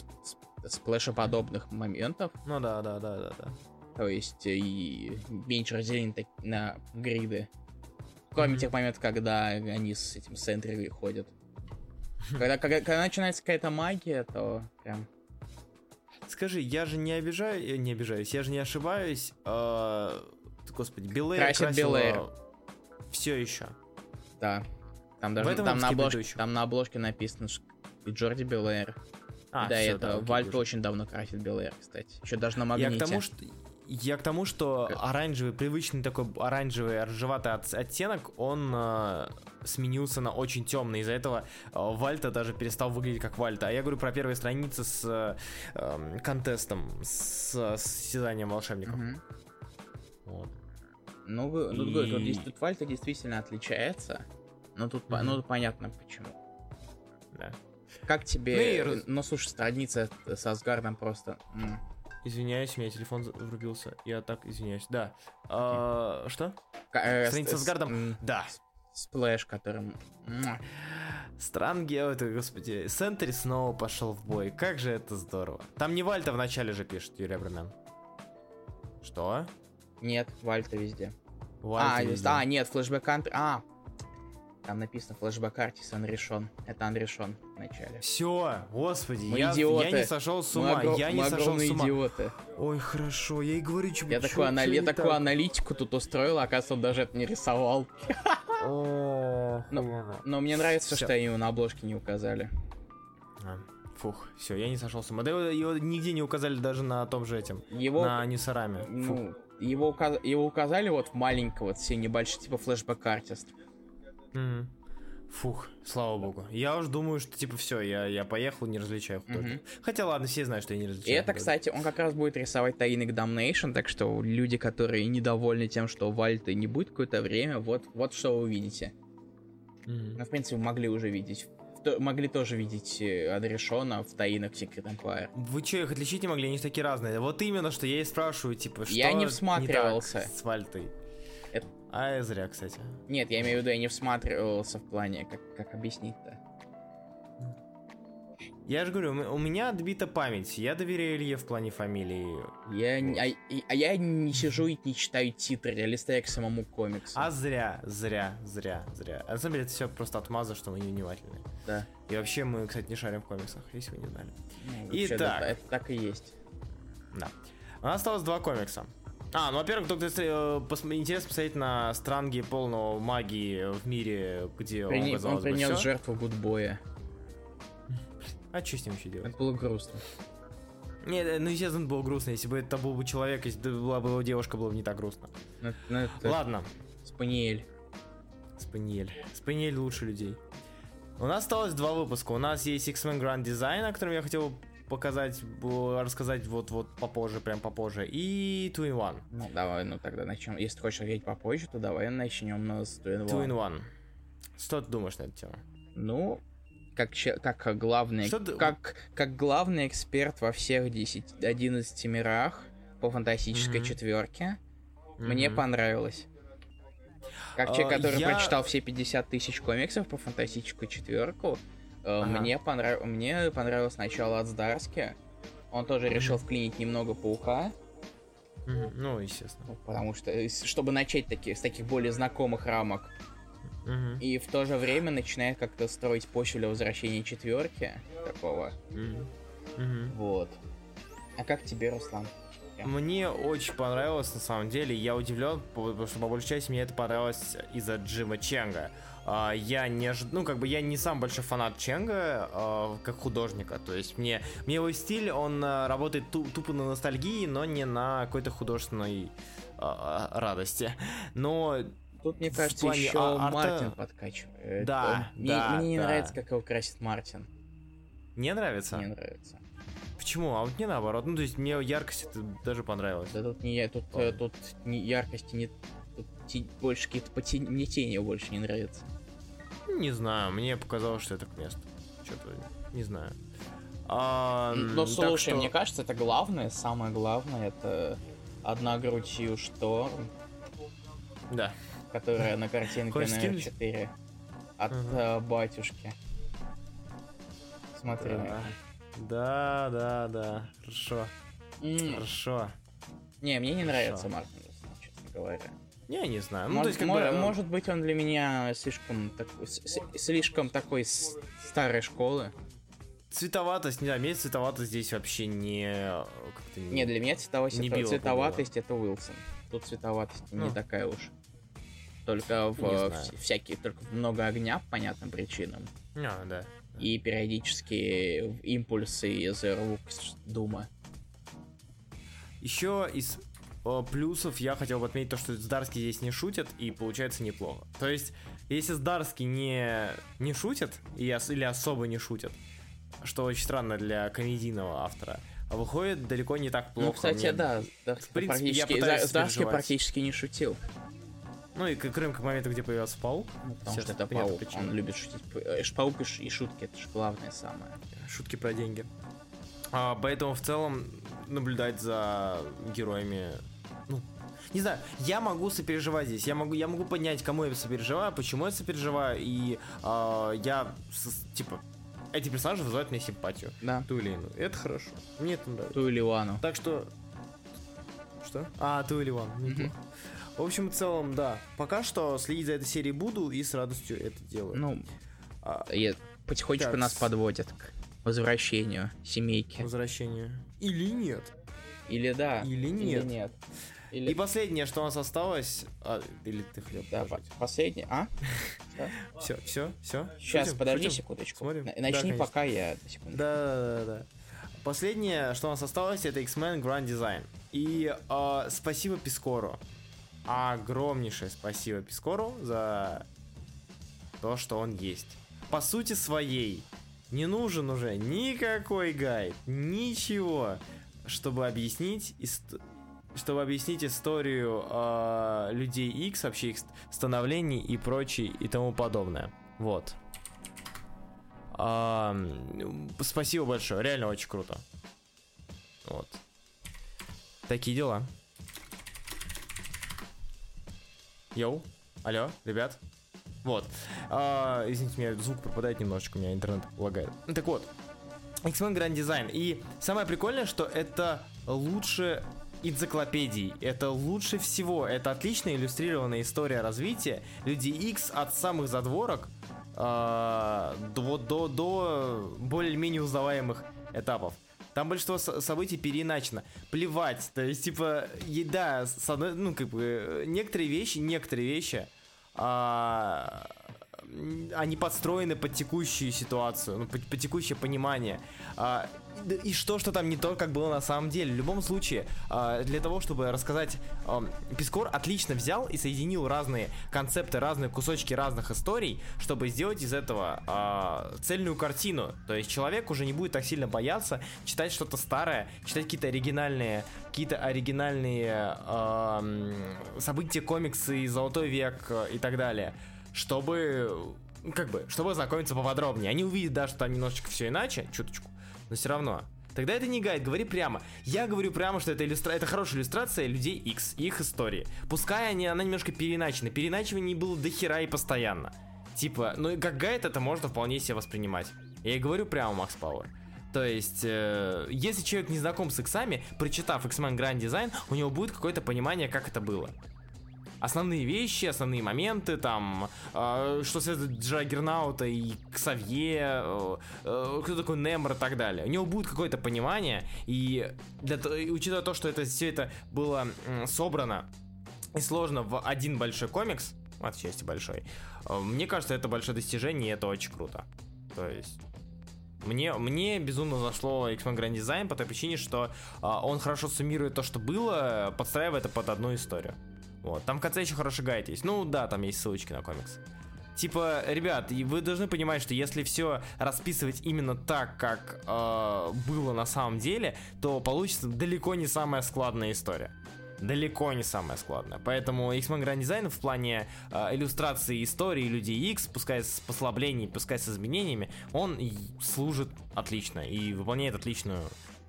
сплэшеподобных моментов, Ну да, да, да, да, да. то есть э, и меньше разделений на гриды. Кроме Мгм. тех моментов, когда они с этим сентри ходят. *laughs* Когда, когда, когда начинается какая-то магия, то прям... Скажи, я же не обижаю, э, не обижаюсь, я же не ошибаюсь. э, господи, Белэйр Красит Белэйр. Все еще. Да. Там даже там, на обложке, там на обложке написано что Джорди Белэйр. А, да, всё, это окей, Вальт уже. очень давно красит Белэйр, кстати. Еще даже на Я магните. к тому, что я к тому, что оранжевый, привычный такой оранжевый, ржеватый от- оттенок, он э, сменился на очень темный. Из-за этого э, Вальта даже перестал выглядеть как Вальта. А я говорю про первые страницы с э, эм, контестом, с, с состязанием волшебников. Мгм. Вот. Ну, вы- ну, тут, И- дес- тут Вальта действительно отличается. Но тут, по- Мгм. ну, понятно почему. Да. Как тебе... Ну и Ну, слушай, страница с Асгардом просто... м. Извиняюсь, у меня телефон врубился. Я так извиняюсь. Да. А, что? Э, Страница с Асгардом? м, Да. Сплэш, которым... м, Странги, это, господи, Сентри снова пошел в бой. Как же это здорово. Там не Вальта в начале же пишет Юрий Абрамян. Что? Нет, Вальта везде. Вальта а, везде. а, нет, флешбэк. А, там написано флешбэк Артис Анрешон. Это Анрешон в начале. Все, господи, Мы я, идиоты. я не сошел с Мы ума, огром- я не мы сошел с ума. идиоты. Ой, хорошо, я и говорю, чё, Я, чё- такую, анали- я не такую так? аналитику тут устроил, оказывается, он даже это не рисовал. О. Но мне нравится, Всё. что его на обложке не указали. А, Фух, все, я не сошел с ума. Да его, его нигде не указали даже на том же этим, Его, на Ньюсараме. Фух. ну, его, указ- его указали вот в маленького, вот все небольшие, типа флешбэк артист. Мгм. Фух, слава богу. Я уж думаю, что типа все, я, я поехал, не различаю художников. Хотя ладно, все знают, что я не И различаю. это, кстати, он как раз будет рисовать Таинок Damnation, так что люди, которые недовольны тем, что Вальты не будет какое-то время, вот, вот что вы увидите. Мгм. Ну, в принципе, могли уже видеть. То- могли тоже видеть э, Адрешона в Таинок Secret Empire. Вы что, их отличить не могли? Они же такие разные. Вот именно, что я и спрашиваю, типа, что Я не так всматривался. с Вальтой? А я зря, кстати. Нет, я имею в виду, я не всматривался в плане, как, как объяснить-то. Я же говорю, у меня отбита память. Я доверяю Илье в плане фамилии. Я, не- а, а я не сижу и не читаю титры, я листаю к самому комиксу. А зря, зря, зря, зря. А на самом деле это все просто отмаза, что мы невнимательны. Да. И вообще мы, кстати, не шарим в комиксах, если вы не знали. Ну, Итак. да, это так и есть. Да. У нас осталось два комикса. А, ну, во-первых, Стр- э, интересно посмотреть на странги полного магии в мире, где Прини- он, он бы, принес всё. жертву Гудбоя. А что с ним еще делать? Это было грустно. Нет, э, ну, естественно, было грустно. Если бы это был бы человек, если бы была бы его девушка, было бы не так грустно. Ну, ну, это Ладно. Спаниель. Спаниель. Спаниель лучше людей. У нас осталось два выпуска. У нас есть X-Men Grand Design, о котором я хотел показать, рассказать вот-вот попозже, прям попозже. И Two in One. Ну, давай, ну тогда начнем. Если ты хочешь говорить попозже, то давай начнем с Two in Two in One. One. Что ты думаешь на эту тему? Ну, как, как главный, Что как, как главный эксперт во всех 10, 11 мирах по фантастической Мгм. четверке, мне Мгм. понравилось. Как человек, А, который я- прочитал все 50 тысяч комиксов по фантастическую четверку, Ага. мне, понрав... мне понравилось начало от Здарски. Он тоже решил вклинить немного паука. Ну, естественно. ну, потому что, э, чтобы начать таки, с таких более знакомых рамок, Мгм. и в то же время начинает как-то строить почву для возвращения четверки такого. Мгм. Вот. А как тебе, Руслан? Мне очень понравилось, на самом деле. Я удивлен, по- потому что по большей части мне это понравилось из-за Джима Ченга. А, Я не ожид- ну как бы я не сам большой фанат Ченга а, как художника, то есть мне мне его стиль он а, работает ту- тупо на ностальгии, но не на какой-то художественной радости. Но Тут, мне кажется, плане еще а- арта- Мартин подкачивает. Да, Он- мне, да, мне не да. нравится, как его красит Мартин. не нравится. Не нравится. Почему? А вот мне наоборот. Ну то есть мне яркость это даже понравилась. Да тут не тут, э, тут не яркости не тут те- больше какие-то потень... мне тени больше не нравятся. Не знаю, мне показалось, что это к месту. Что-то не знаю. А, Но так слушай, что- мне кажется, это главное, самое главное, это одна грудь Сью Шторм, Да. которая на картинке Хочешь номер скинуть? 4 от э, батюшки. Смотри Да. Да, да, да. Хорошо. Хорошо. Не, мне не нравится Хорошо. Руслан, честно говоря. Я не знаю. Ну, Может, то есть, как мо- бы, может быть, он для меня слишком, так- слишком такой старой школы. цветоватость, не знаю, мне цветоватость здесь вообще не... как-то не... Не, для меня цветовость, Не это, цветоватость это Уилсон. Тут цветоватость не Ну. такая уж. Только в, всякие, только много огня по понятным причинам. А, да. И периодически импульсы из рук Дума. Еще из плюсов я хотел бы отметить то, что Здарский здесь не шутит, и получается неплохо. То есть, если Здарский не, не шутит, или особо не шутит, что очень странно для комедийного автора, а выходит далеко не так плохо. ну, кстати, Мне- да, В принципе, я пытаюсь Зда- Здарский практически не шутил. Ну и кроме как момента, где появился паук, Ну, потому что это паук, причина. он любит шутить. Э, Паук и шутки, это же главное самое. шутки про деньги. А, поэтому в целом наблюдать за героями, ну, не знаю, я могу сопереживать здесь, я могу, я могу понять, кому я сопереживаю, почему я сопереживаю, и а, я, типа, эти персонажи вызывают мне симпатию. Да. Ту или иную. Это хорошо. Мне это нравится. Ту или Лану. Так что... Что? А, ту или ван. Мгм. В общем, в целом, да. Пока что следить за этой серией буду и с радостью это делаю. Ну, А, и потихонечку Так, нас подводят к возвращению семейки. возвращение. Или нет. Или да, Или нет. Или нет. И Или... последнее, что у нас осталось... а, или ты хотел Да, продолжить? по- последний. А? Все, все, все. Сейчас, подожди секундочку. Да, Начни пока я. Да, да, да, да. Последнее, что у нас осталось, это X-Men Grand Design. И а, спасибо Пискору. Огромнейшее спасибо Пискору за то, что он есть. По сути своей, не нужен уже никакой гайд, ничего, чтобы объяснить ист- чтобы объяснить историю а, людей X, вообще их становлений и прочее и тому подобное. Вот. А, спасибо большое, реально очень круто. Вот. Такие дела. Йоу, алло, ребят. Вот. А, извините, меня звук пропадает немножечко, у меня интернет лагает. Так вот, X-Men Grand Design. И самое прикольное, что это лучше энциклопедий. Это лучше всего. Это отлично иллюстрированная история развития. Люди X от самых задворок а, до, до, до более-менее узнаваемых этапов. Там большинство со- событий переиначено. Плевать. То есть, типа, еда, с одной, ну, как бы, э, некоторые вещи, некоторые вещи а, они подстроены под текущую ситуацию, ну, под, под текущее понимание. А, и что, что там не то, как было на самом деле. В любом случае, а, для того, чтобы рассказать, Пискор отлично взял и соединил разные концепты, разные кусочки разных историй, чтобы сделать из этого а, цельную картину. То есть человек уже не будет так сильно бояться читать что-то старое, читать какие-то оригинальные, какие-то оригинальные события, комиксы, Золотой век и так далее, чтобы как бы, чтобы ознакомиться поподробнее. Они увидят, да, что там немножечко все иначе, чуточку, но все равно. Тогда это не гайд, говори прямо. Я говорю прямо, что это, иллюстра... это хорошая иллюстрация людей X, их истории. Пускай они, она немножко переначена. Переначиваний было до хера и постоянно. Типа, ну и как гайд это можно вполне себе воспринимать. Я и говорю прямо Макс Пауэр. То есть, э, если человек не знаком с иксами, прочитав X-Men Grand Design, у него будет какое-то понимание, как это было. Основные вещи, основные моменты, там, э, что связывает Джаггернаута и Ксавье, э, э, кто такой Немр и так далее. У него будет какое-то понимание, и, для, учитывая то, что это все это было м, собрано и сложно в один большой комикс, отчасти большой, э, мне кажется, это большое достижение, и это очень круто. То есть... Мне, мне безумно зашло X-Men Grand Design по той причине, что а, он хорошо суммирует то, что было, подстраивая это под одну историю. Вот. Там в конце еще хороший гайд есть. Ну да, там есть ссылочки на комикс. Типа, ребят, вы должны понимать, что если все расписывать именно так, как э, было на самом деле, то получится далеко не самая складная история. Далеко не самая складная. Поэтому X-Men Grand Design в плане э, иллюстрации истории Людей X, пускай с послаблениями, пускай с изменениями, он служит отлично и выполняет отличную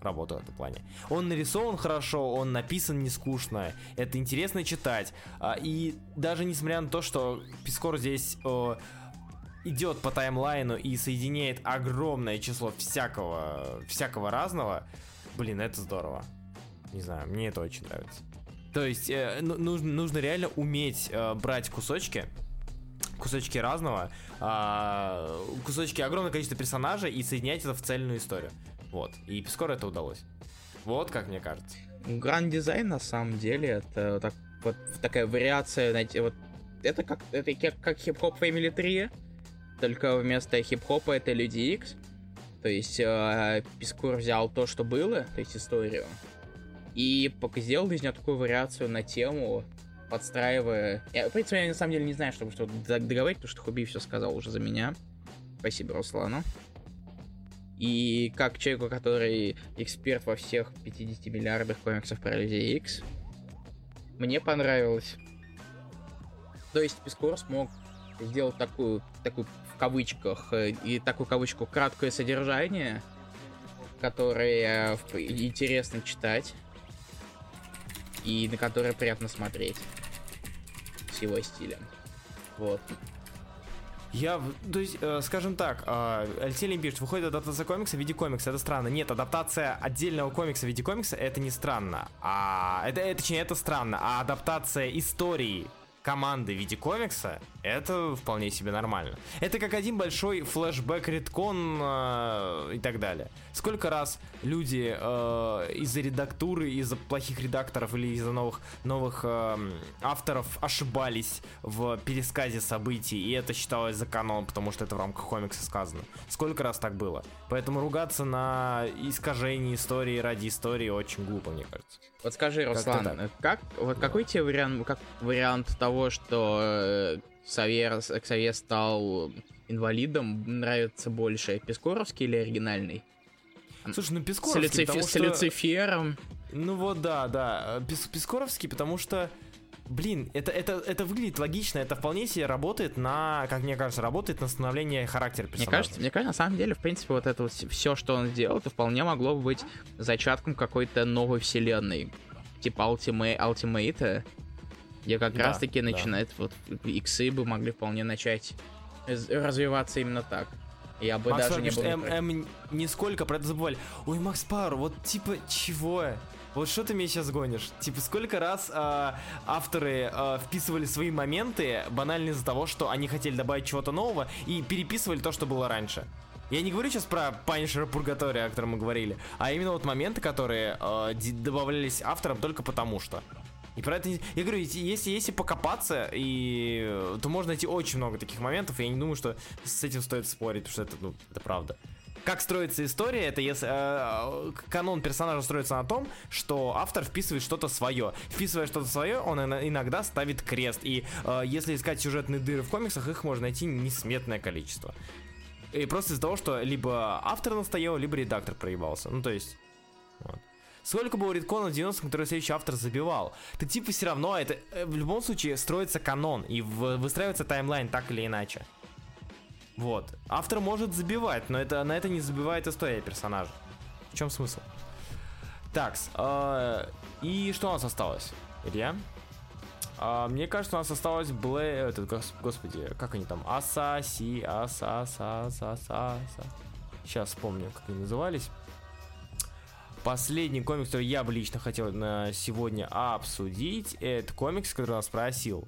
работу в этом плане. Он нарисован хорошо, он написан не скучно, это интересно читать. А, И даже несмотря на то, что Пискор здесь э, идет по таймлайну и соединяет огромное число всякого, всякого разного, блин, это здорово. Не знаю, мне это очень нравится. То есть э, ну- нужно, нужно реально уметь э, брать кусочки, кусочки разного, а, кусочки огромное количество персонажей и соединять это в цельную историю. Вот. И Пискору это удалось. Вот как мне кажется. Гранд дизайн на самом деле это так, вот такая вариация, знаете, вот это как это как, как хип-хоп Family 3, только вместо хип-хопа это Люди X. То есть э, Пискур взял то, что было, то есть историю, и сделал из нее такую вариацию на тему, подстраивая... Я, в принципе, я на самом деле не знаю, чтобы что-то договорить, потому что Хуби все сказал уже за меня. Спасибо, Руслану. И как человеку, который эксперт во всех 50 миллиардах комиксов про Людей X, мне понравилось. То есть Пискор смог сделать такую, такую в кавычках, э, и такую кавычку краткое содержание, которое э, интересно читать и на которое приятно смотреть с его стилем. Вот. Я, то есть, э, скажем так, э, Алексей Лем пишет, выходит адаптация комикса в виде комикса, это странно. Нет, адаптация отдельного комикса в виде комикса, это не странно. А, это, точнее, это странно. А адаптация истории команды в виде комикса, это вполне себе нормально. Это как один большой флешбэк, редкон э, и так далее. Сколько раз люди э, из-за редактуры, из-за плохих редакторов или из-за новых, новых эм, авторов ошибались в пересказе событий, и это считалось за канон, потому что это в рамках комикса сказано. Сколько раз так было? Поэтому ругаться на искажение истории ради истории очень глупо, мне кажется. Вот скажи, Руслан, так. э, как, вот какой тебе вариант, как вариант того, что э, Ксавьер, Ксавьер стал инвалидом, нравится больше, Пескоровский или оригинальный? Слушай, ну С, Пискоровский, Люцифе- потому с что... Люцифером. Ну вот, да, да. Пис- Пискоровский, потому что, блин, это, это, это выглядит логично, это вполне себе работает на, как мне кажется, работает на становление характера Мне персонажа. кажется, мне кажется, на самом деле, в принципе, вот это вот все, что он сделал, это вполне могло бы быть зачатком какой-то новой вселенной. Типа Ultimate, Ultimate, где как Да, раз таки да. начинает, вот, иксы бы могли вполне начать развиваться именно так. Я бы Макс даже Пауэр не был... М, против. М нисколько про это забывали. Ой, Макс Пауэр, вот типа чего? Вот что ты мне сейчас гонишь? Типа, сколько раз а, авторы а, вписывали свои моменты банально из-за того, что они хотели добавить чего-то нового и переписывали то, что было раньше. Я не говорю сейчас про Punisher Пургатория, о котором мы говорили, а именно вот моменты, которые ди- добавлялись авторам только потому что. И про это, я говорю, если, если, покопаться, и, э, то можно найти очень много таких моментов, и я не думаю, что с этим стоит спорить, потому что это, ну, это правда. Как строится история, это если э, канон персонажа строится на том, что автор вписывает что-то свое. Вписывая что-то свое, он иногда ставит крест. И э, если искать сюжетные дыры в комиксах, их можно найти несметное количество. И просто из-за того, что либо автор настоял, либо редактор проебался. Ну, то есть... Вот. Сколько было редконов в 90-м, которые следующий автор забивал? Так типа все равно, это э, в любом случае строится канон и выстраивается таймлайн так или иначе. Вот. Автор может забивать, но это, на это не забивает история персонажа. В чем смысл? Такс. э, и что у нас осталось? Илья? А, мне кажется, у нас осталось Блэ... Этот, гос- господи, как они там? Аса, Си, Аса, Аса, Аса, Аса. Сейчас вспомню, как они назывались. Последний комикс, который я бы лично хотел на сегодня обсудить, это комикс, который нас спросил.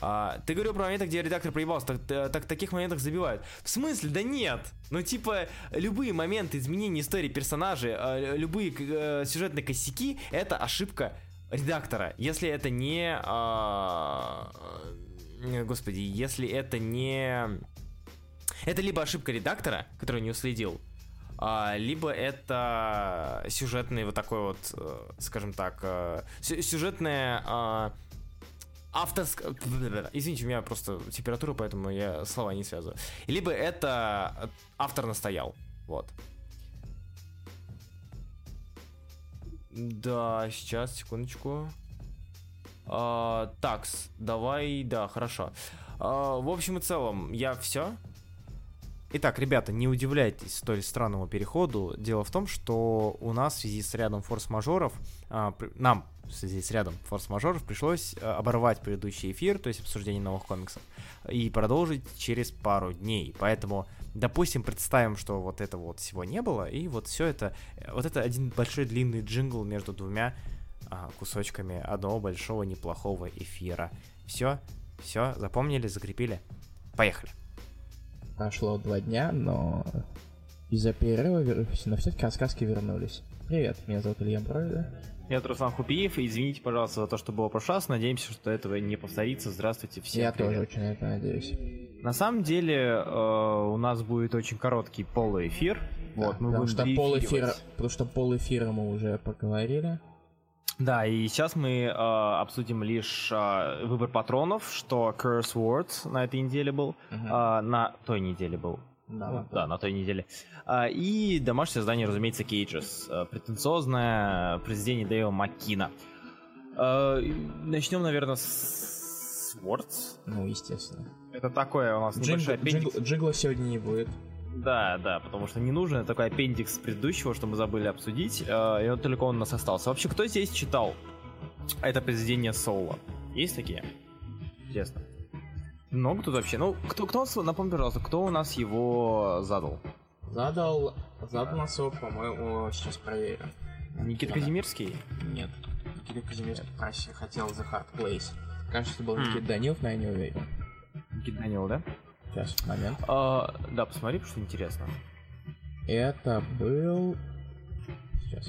А, ты говорил про моменты, где редактор проебался, так, так, так- таких моментах забивают. В смысле? Да нет! Ну, типа, любые моменты изменения истории персонажей, а, любые э, сюжетные косяки, это ошибка редактора. Если это не... а, э, господи, если это не... Это либо ошибка редактора, который не уследил, либо это сюжетный вот такой вот, э, скажем так, э, сю- сюжетная а, авторск... *laughs* Извините, у меня просто температура, поэтому я слова не связываю. Либо это автор настоял. Вот. Да, сейчас, секундочку. А, такс, давай, да, хорошо. А, в общем и целом, я все. Итак, ребята, не удивляйтесь столь странному переходу. Дело в том, что у нас в связи с рядом форс-мажоров, а, при- нам в связи с рядом форс-мажоров пришлось а, оборвать предыдущий эфир, то есть обсуждение новых комиксов, и продолжить через пару дней. Поэтому, допустим, представим, что вот этого вот всего не было, и вот все это, э, вот это один большой длинный джингл между двумя а, кусочками одного большого неплохого эфира. Все, все, запомнили, закрепили. Поехали. Прошло два дня, но из-за перерыва, вер- но все-таки рассказки вернулись. Привет, меня зовут Илья Броида. Я Руслан Хупиев, и извините, пожалуйста, за то, что было в прошлый раз. Надеемся, что этого не повторится. Здравствуйте всем. Я привет. тоже очень на это надеюсь. На самом деле, э, у нас будет очень короткий полуэфир. Вот, мы потому будем что пол эфира, переэфиривать. потому что пол эфира мы уже поговорили. Да, и сейчас мы э, обсудим лишь э, выбор патронов, что Curse Words на этой неделе был. Мгм. э, на той неделе был. Да, Ну, да, на той неделе. И домашнее задание, разумеется, Cages. А, Претенциозное произведение Дэйва Маккина. Начнем, наверное, с Words. Ну, естественно. Это такое у нас Джингл- небольшой аппендикс. джингла сегодня не будет. Да, да, потому что не нужен такой аппендикс предыдущего, что мы забыли обсудить, э, и вот только он у нас остался. Вообще, кто здесь читал это произведение Соло? Есть такие? Интересно. Много тут вообще? Ну, кто, кто, напомни, пожалуйста, кто у нас его задал? Задал, задал нас его, по-моему, сейчас проверим. Никита Да. Казимирский? Нет. Никита Казимирский просил, хотел The Hard Place. Кажется, был Хм. Никита Данилов, но я не уверен. Никита Данил, да? Сейчас, момент. А, да, посмотри, потому что интересно. Это был... Сейчас.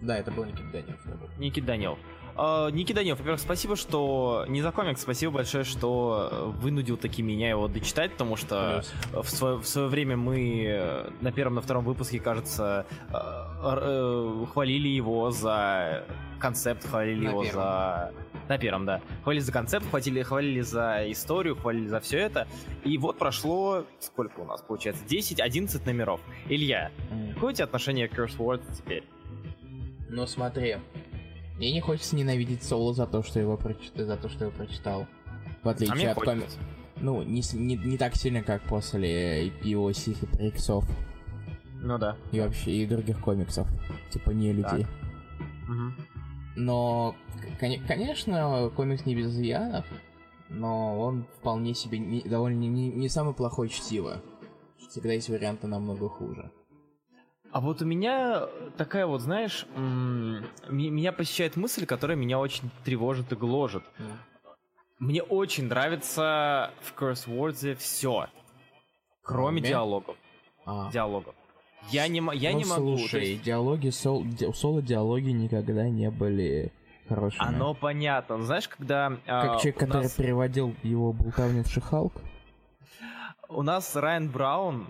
Да, это был Никита Данилов. Никита Данилов. А, Никита Данилов, во-первых, спасибо, что... Не за комикс, спасибо большое, что вынудил таки меня его дочитать, потому что Плюс. в свое, в свое время мы на первом, на втором выпуске, кажется, р- э, хвалили его за концепт, хвалили На его первом. за... На первом, да. Хвалили за концепт, хватили, хвалили за историю, хвалили за все это. И вот прошло, сколько у нас получается, 10-11 номеров. Илья, М. какое у тебя отношение к Curse Words теперь? Ну смотри, мне не хочется ненавидеть Соло за то, что его прочитал, за то, что его прочитал. В А отличие мне от комикса. Ну, не, не, не так сильно, как после его сих и приксов Ну да. и вообще и других комиксов. Типа не людей. Мгм. Но, кон- конечно, комикс не без изъянов, но он вполне себе не- довольно не, не самый плохой чтиво. Всегда есть варианты намного хуже. А вот у меня такая вот, знаешь, м, ме- меня посещает мысль, которая меня очень тревожит и гложет. Мне очень нравится в Curse Words все, кроме Кроме? диалогов. А. Диалогов. Я не, я ну, не могу. слушай, диалоги сол, ди- у соло диалоги никогда не были хорошими. Оно понятно. Знаешь, когда... а, Как человек, у который нас- переводил его болтовню в Шихалк. У нас Райан Браун,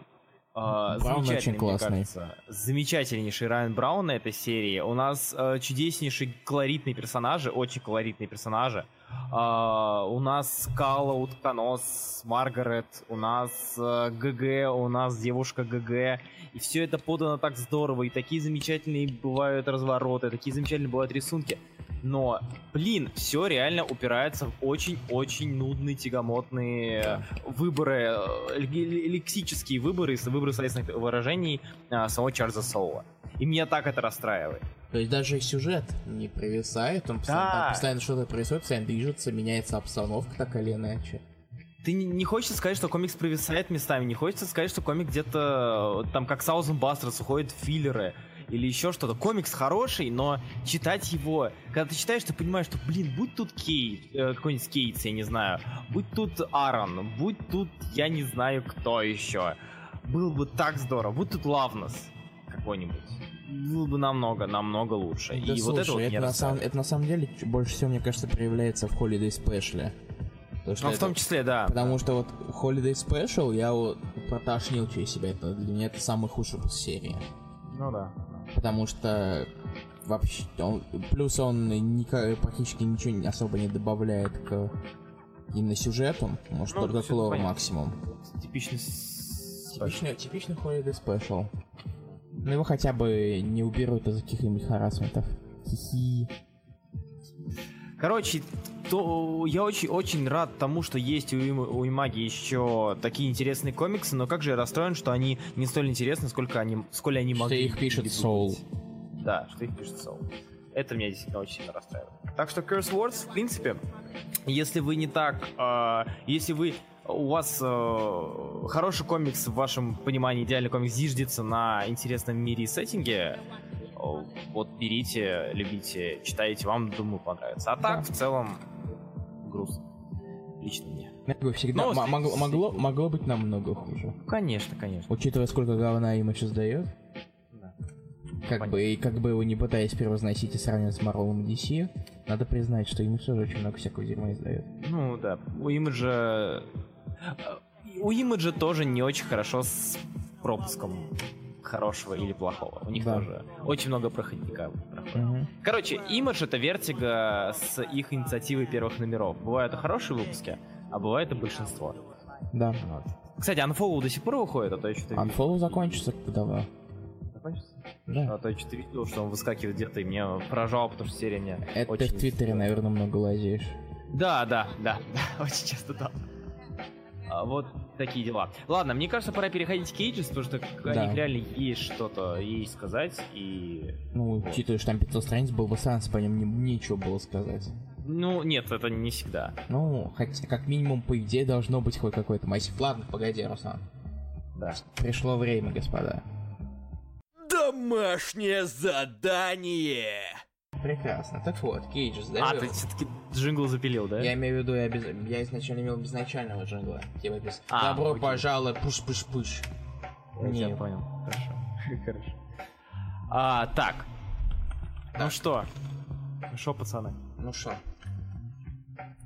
э, Браун очень классный. кажется. Замечательнейший Райан Браун на этой серии. У нас э, чудеснейшие колоритные персонажи, очень колоритные персонажи. А, у нас Кала, Утконос, Маргарет, у нас э, ГГ, у нас девушка ГГ. И все это подано так здорово, и такие замечательные бывают развороты, такие замечательные бывают рисунки. Но, блин, все реально упирается в очень-очень нудные, тягомотные выборы, э, ле- лексические выборы, выборы словесных выражений а, самого Чарльза Соула. И меня так это расстраивает. То есть даже сюжет не провисает, он постоянно, Да. там постоянно что-то происходит, постоянно движется, меняется обстановка так или иначе. Ты не, хочется сказать, что комикс провисает местами, не хочется сказать, что комик где-то э, там как Саузен Бастерс уходит в филлеры или еще что-то. Комикс хороший, но читать его, когда ты читаешь, ты понимаешь, что, блин, будь тут Кейт, э, какой-нибудь Кейтс, я не знаю, будь тут Аарон, будь тут, я не знаю, кто еще. Было бы так здорово, будь тут Лавнес какой-нибудь. Было бы намного, намного лучше. Да И слушай, вот это вот это, на самом, это на самом деле больше всего, мне кажется, проявляется в Holiday Special. Потому что Ну, в это- том числе, да. Потому что вот Holiday Special я вот протошнил через себя. Это для меня это самый худший выпуск серии. Ну да. Потому что вообще он, плюс он ника- практически ничего не- особо не добавляет к именно сюжету, может Ну, только к лору максимум. Типичный Типичный, типичный Holiday Special. Ну его хотя бы не уберут из каких-нибудь харасментов. Хи-хи. Короче, то я очень-очень рад тому, что есть у, у Имаги еще такие интересные комиксы, но как же я расстроен, что они не столь интересны, сколько они, сколько они Что могли. их пишет Soul. Да, что их пишет Soul. Это меня действительно очень сильно расстраивает. Так что Curse Words, в принципе, если вы не так, э, если вы у вас э, хороший комикс в вашем понимании, идеальный комикс зиждется на интересном мире и сеттинге, э, вот берите, любите, читайте, вам, думаю, понравится. А так, в целом, грустно. Лично мне. Всегда Но м- могло, могло, могло быть намного хуже. Конечно, конечно. Учитывая, сколько говна им сейчас дает, Да. как Понятно. бы, и как бы его не пытаясь превозносить и сравнивать с Marvel и DC, надо признать, что им все же очень много всякого дерьма издает. Ну да, у имиджа... У имиджа тоже не очень хорошо с пропуском хорошего или плохого. У них Да. тоже очень много проходника проходит. Короче, имидж это вертига с их инициативой первых номеров. Бывают и хорошие выпуски, а бывает и большинство. Да. Вот. Кстати, Unfollow до сих пор выходит, а то я что-то видел. Unfollow закончится давно. Закончится? Да. А то я что-то видел, что он выскакивает где-то, и меня поражало, потому что серия мне Это очень... ты в Твиттере, наверное, много лазишь. Да, да, да, *laughs* очень часто да. А, вот такие дела. Ладно, мне кажется, пора переходить к Кейджес, потому что о Да. них реально есть что-то ей сказать, и... Ну, учитывая, что там 500 страниц, было бы если по ним не- нечего было сказать. Ну, нет, это не всегда. Ну, хотя, как минимум, по идее, должно быть хоть какой-то массив. Ладно, погоди, Руслан. Да. Пришло время, господа. Домашнее задание. Прекрасно. Так вот, Кейджес, да? А, ты все-таки джингл запилил, да? Я имею в виду, я, без... я изначально имел безначального джингла. Типа без А, «Добро окей. пожаловать, пуш-пуш-пуш». Я тебя Нет. понял. Хорошо. *laughs* Хорошо. А, так. Ну что? Ну что, пацаны? Ну шо?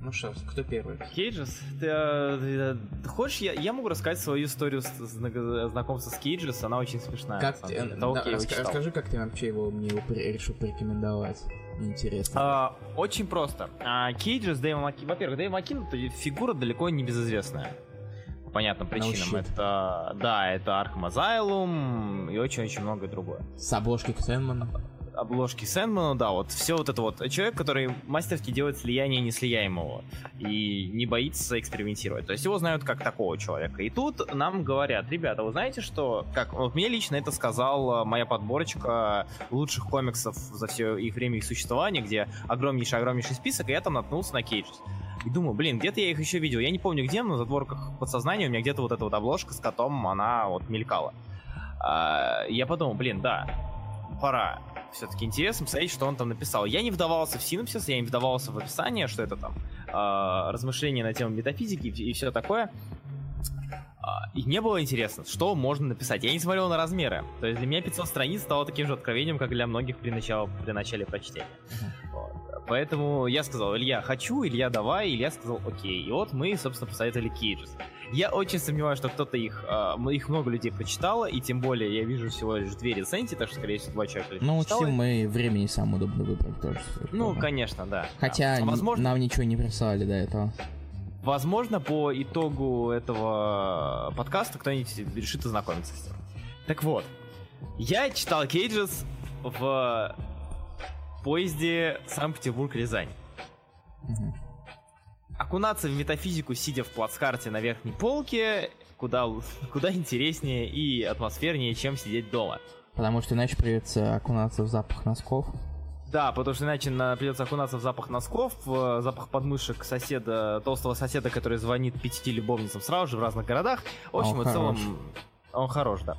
Ну шо, кто первый? Кейджес? Ты, ты, э, ты хочешь, я, я могу рассказать свою историю с- зна- знакомства с Кейджес, она очень смешная. Как ты, Это да, раска- читал. расскажи, как ты вообще его мне его при- решил порекомендовать. Интересно. А, очень просто. А, Кейджес, Дэйв Макин... Во-первых, Дэйв Макин это фигура далеко не безызвестная. По понятным причинам. shit. это, да, это Arkham Asylum и очень-очень многое другое. С обложки к Сэндману. Обложки Сэндмана, да, вот все вот это вот. Человек, который мастерски делает слияние неслияемого и не боится экспериментировать. То есть его знают как такого человека. И тут нам говорят, ребята, вы знаете, что... Как, вот мне лично это сказала моя подборочка лучших комиксов за все их время их существования, где огромнейший-огромнейший список, и я там наткнулся на Кейджес. И думаю, блин, где-то я их еще видел. Я не помню где, но на затворках подсознания у меня где-то вот эта вот обложка с котом, она вот мелькала. А, я подумал, блин, да, пора. Все-таки интересно посмотреть, что он там написал. Я не вдавался в синопсис, я не вдавался в описание, что это там а, размышления на тему метафизики и, все такое. А, И мне было интересно, что можно написать. Я не смотрел на размеры. То есть для меня 500 страниц стало таким же откровением, как для многих при, начало, при начале прочтения. Вот. Поэтому я сказал, Илья, хочу, Илья, давай. Илья сказал, окей. И вот мы, собственно, посоветовали Кейджес. Я очень сомневаюсь, что кто-то их, м- их много людей прочитало, и тем более я вижу всего лишь две рецензии, так что, скорее всего, два человека Ну, учтем мы времени сам удобно выбрать тоже. Ну, Тоже. конечно, да. Хотя Да. Возможно, нам ничего не прислали до этого. Возможно, по итогу этого подкаста кто-нибудь решит ознакомиться с ним. Так вот, я читал Кейджес в поезде Санкт-Петербург-Рязань. Мгм. Окунаться в метафизику, сидя в плацкарте на верхней полке, куда, куда интереснее и атмосфернее, чем сидеть дома. Потому что иначе придется окунаться в запах носков. Да, потому что иначе на- придется окунаться в запах носков, в запах подмышек соседа, толстого соседа, который звонит пяти любовницам сразу же в разных городах. В общем он и целом, хорош. он хорош, да.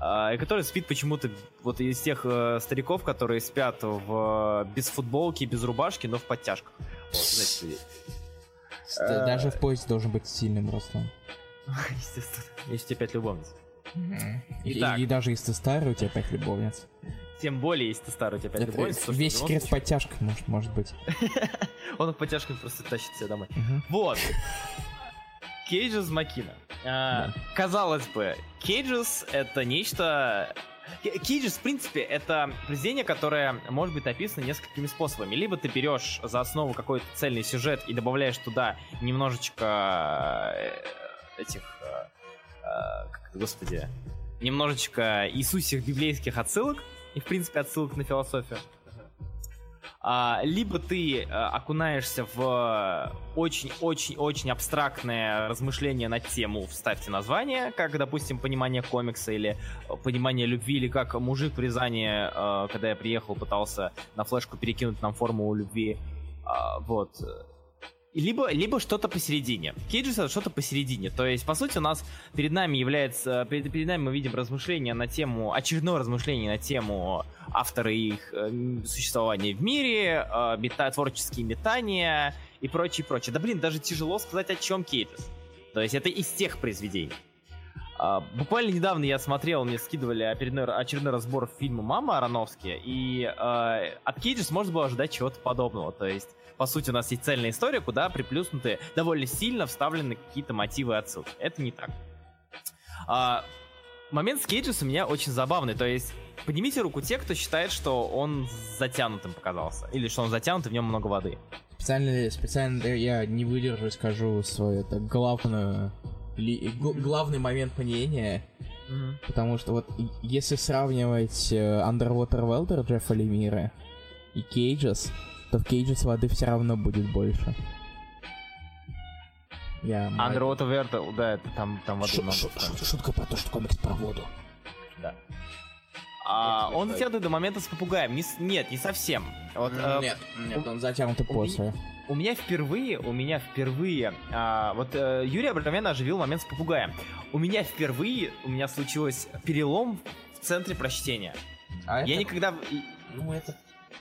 А, и который спит почему-то вот из тех э, стариков, которые спят в, э, без футболки, без рубашки, но в подтяжках. Вот, знаете, Э. Даже в поезде должен быть сильным ростом. *laughs* естественно. Если у тебя пять любовниц. И, и даже если ты старый, у тебя пять любовниц. Тем более, если ты старый, у тебя пять Это любовниц. потому что весь в секрет в случае подтяжках может, может быть. *laughs* Он их подтяжками просто тащит себя домой. Вот. Кейджес Макина. А, Казалось бы, Кейджес это нечто... Ке- Кейджес, в принципе, это произведение, которое может быть написано несколькими способами. Либо ты берешь за основу какой-то цельный сюжет и добавляешь туда немножечко э, этих... э, э, господи? Немножечко Иисусих библейских отсылок и, в принципе, отсылок на философию. А, либо ты э, окунаешься в очень-очень-очень абстрактное размышление на тему, вставьте название, как, допустим, понимание комикса или э, понимание любви, или как мужик в Рязани, э, когда я приехал, пытался на флешку перекинуть нам формулу любви. А, вот. Либо, либо что-то посередине. Кейджес это что-то посередине. То есть, по сути, у нас перед нами является... Перед, перед нами мы видим размышления на тему... Очередное размышление на тему автора и их э, существования в мире, э, мета, творческие метания и прочее, прочее. Да блин, даже тяжело сказать, о чем Кейджес. То есть это из тех произведений. А, буквально недавно я смотрел, мне скидывали очередной, очередной разбор фильма «Мама» Ароновски, и э, от Кейджес можно было ожидать чего-то подобного. То есть, по сути, у нас есть цельная история, куда приплюснуты довольно сильно вставлены какие-то мотивы отсылки. Это не так. А, момент с Кейджес у меня очень забавный. То есть, поднимите руку те, кто считает, что он затянутым показался. Или что он затянут, и в нем много воды. Специально, специально я не выдержу и скажу свою это главную ли- г- главный момент мнения, потому что вот если сравнивать э, Underwater Welder Джеффа Лемира и Кейджес, то в Кейджес воды все равно будет больше. Я Underwater World, да, это там, там воды Шу- много. шу- Шутка про то, что комикс про воду. Да. А, он затянутый до момента с попугаем. Не нет, не совсем. Вот, э, Нет, нет, он затянутый у меня- после. У меня впервые, у меня впервые, а, вот э, Юрий Абрамян оживил момент с попугаем. У меня впервые, у меня случилось перелом в центре прочтения. А Я это- никогда... и- Ну, это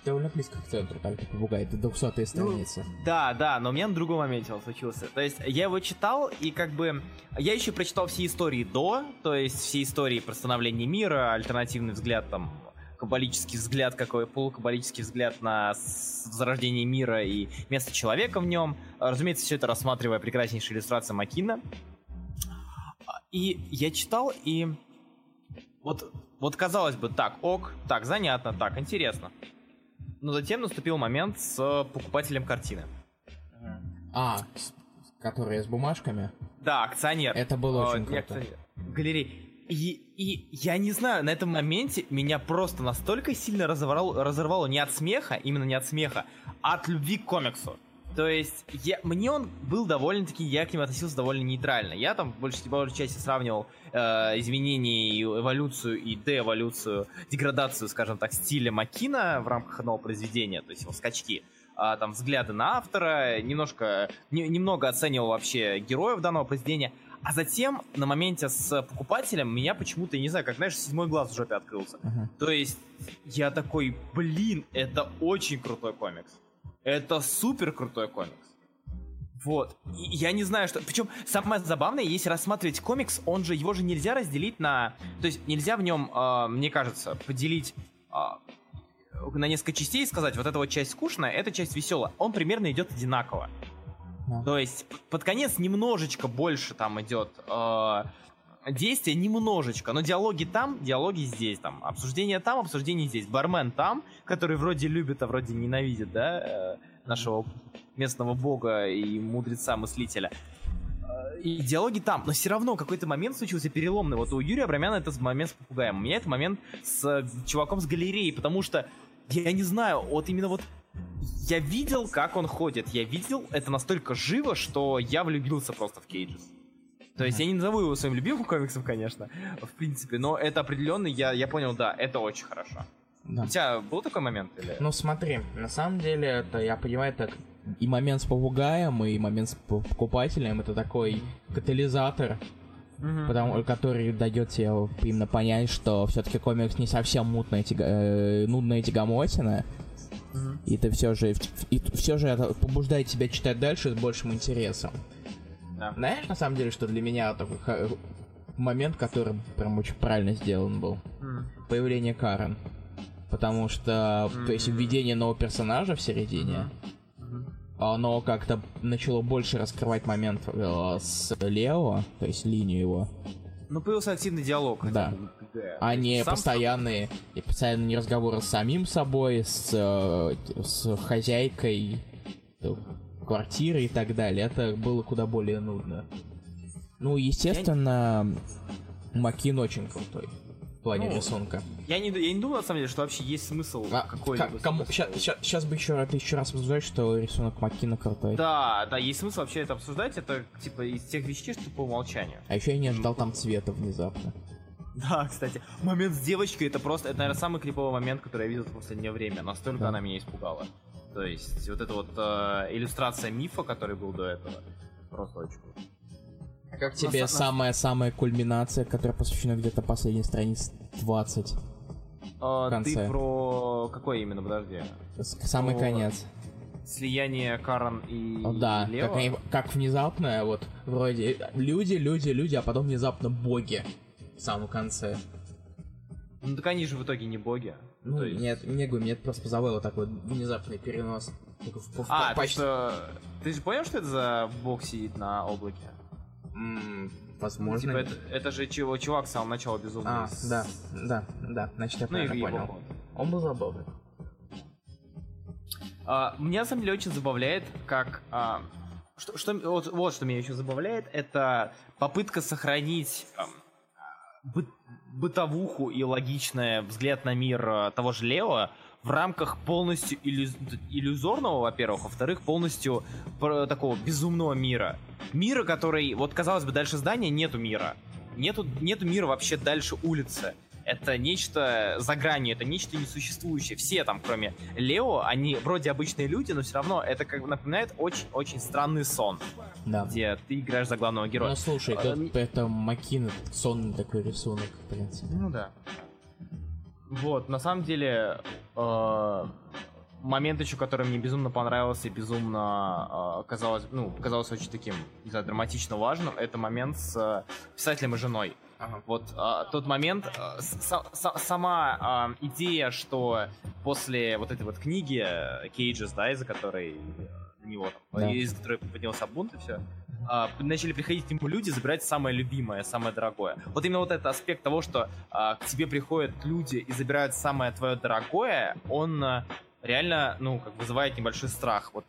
довольно близко к центру, как ты попугай, это 200 страница. Да, да, но у меня на другом моменте он случился. То есть я его читал, и как бы... Я еще прочитал все истории до, то есть все истории про становление мира, альтернативный взгляд там каббалический взгляд, какой полукаббалический взгляд на зарождение мира и место человека в нем. Разумеется, все это рассматривая прекраснейшая иллюстрация Макина. И я читал, и вот, вот казалось бы, так, ок, так, занятно, так, интересно. Но затем наступил момент с покупателем картины. А, которые с бумажками? Да, акционер. Это было Э, очень круто. акционер, Галерей. И, и я не знаю, на этом моменте меня просто настолько сильно разорвало, разорвало не от смеха, именно не от смеха, а от любви к комиксу. То есть, я, мне он был довольно-таки, я к нему относился довольно нейтрально. Я там в большей, большей части сравнивал э, изменения и эволюцию и деэволюцию, деградацию, скажем так, стиля Макина в рамках одного произведения, то есть его скачки. А, там взгляды на автора, немножко, не- немного оценивал вообще героев данного произведения. А затем на моменте с покупателем меня почему-то, я не знаю, как, знаешь, седьмой глаз в жопе открылся. Мгм. То есть я такой, блин, это очень крутой комикс. Это супер крутой комикс. Вот. И я не знаю, что... Причем самое забавное, если рассматривать комикс, он же, его же нельзя разделить на... То есть нельзя в нем, э, мне кажется, поделить э, на несколько частей и сказать, вот эта вот часть скучная, эта часть веселая. Он примерно идет одинаково. Да. То есть под конец немножечко больше там идет э, действия, немножечко, но диалоги там, диалоги здесь, там, обсуждение там, обсуждение здесь. Бармен там, который вроде любит, а вроде ненавидит, да, э, нашего местного бога и мудреца-мыслителя. Э, И диалоги там, но все равно какой-то момент случился переломный. Вот у Юрия Абрамяна это момент с попугаем. У меня это момент с э, чуваком с галереей, потому что я не знаю, вот именно вот я видел, как он ходит. Я видел это настолько живо, что я влюбился просто в Кейджес. То есть я не назову его своим любимым комиксом, конечно, в принципе, но это определенно, я, я понял, да, это очень хорошо. Да. У тебя был такой момент? Или... Ну смотри, на самом деле, это, я понимаю, так и момент с попугаем, и момент с покупателем, это такой катализатор, Мгм. потому, который дает тебе именно понять, что все-таки комикс не совсем мутная тяга, э, нудная тягомотина, Мгм. и ты все же, и все же это побуждает тебя читать дальше с большим интересом. Да. Знаешь, на самом деле, что для меня такой момент, который прям очень правильно сделан был? М. Появление Карен. Потому что, то есть, введение нового персонажа в середине, оно как-то начало больше раскрывать момент э, с Лео, то есть линию его, Ну, появился активный диалог. Да. а не Сам- постоянные, и постоянные разговоры с самим собой, с, э, с хозяйкой э, квартиры и так далее. Это было куда более нудно. Ну, естественно, Макин очень крутой в плане Ну, рисунка. Я не, я не думаю, на самом деле, что вообще есть смысл А, какой-либо. ка- кому, смысл. сейчас, бы еще ты еще раз обсуждаешь, что рисунок Маккина крутой. Да, да, есть смысл вообще это обсуждать. Это типа из тех вещей, что по умолчанию. А еще я не ожидал там цвета внезапно. Да, кстати, момент с девочкой это просто, это, наверное, самый криповый момент, который я видел в последнее время. Настолько Да. она меня испугала. То есть, вот эта вот э, иллюстрация мифа, который был до этого, просто очень круто. А как тебе самая-самая кульминация, которая посвящена где-то последней страниц 20? А, конце. ты про какой именно, подожди? С- Самый О, конец. Слияние Карен и О, да, Лео? как, они- как внезапно, вот, вроде люди, люди, люди, а потом внезапно боги в самом конце. Ну так они же в итоге не боги. Ну, есть- нет, не говорю, мне это просто позабыло такой внезапный перенос. Такой в- в- А, то, почти- что... Ты же понял, что это за бог сидит на облаке? М, Ну, Возможно. Типа это, это же чего, чувак с самого начала безумный. А, с- да, да, да, значит, я Ну и его понял. ход. Он был забавный. А, меня на самом деле очень забавляет, как... а, что, что- вот, вот что меня еще забавляет, это попытка сохранить ам, бы- бытовуху и логичный взгляд на мир а, того же Лео в рамках полностью иллюз- иллюзорного, во-первых, во-вторых, полностью такого безумного мира. Мира, который, вот казалось бы, дальше здания нету мира. Нету, нету мира вообще дальше улицы. Это нечто за гранью, это нечто несуществующее. Все там, кроме Лео, они вроде обычные люди, но все равно это как бы напоминает очень-очень странный сон, Да. где ты играешь за главного героя. Ну слушай, А, тут ми- это Макин сонный такой рисунок, в принципе. Ну да. Вот, на самом деле, э, момент еще, который мне безумно понравился и безумно э, казалось, ну, казалось очень таким, не знаю, драматично важным, это момент с э, писателем и женой. Ага. Вот а, тот момент, а, с- са- сама а, идея, что после вот этой вот книги э, Кейджес, да, из-за которой э, него Да. из которой поднялся бунт и все, начали приходить к нему люди, забирать самое любимое, самое дорогое. Вот именно вот этот аспект того, что а, к тебе приходят люди и забирают самое твое дорогое, он а, реально, ну, как вызывает небольшой страх. Вот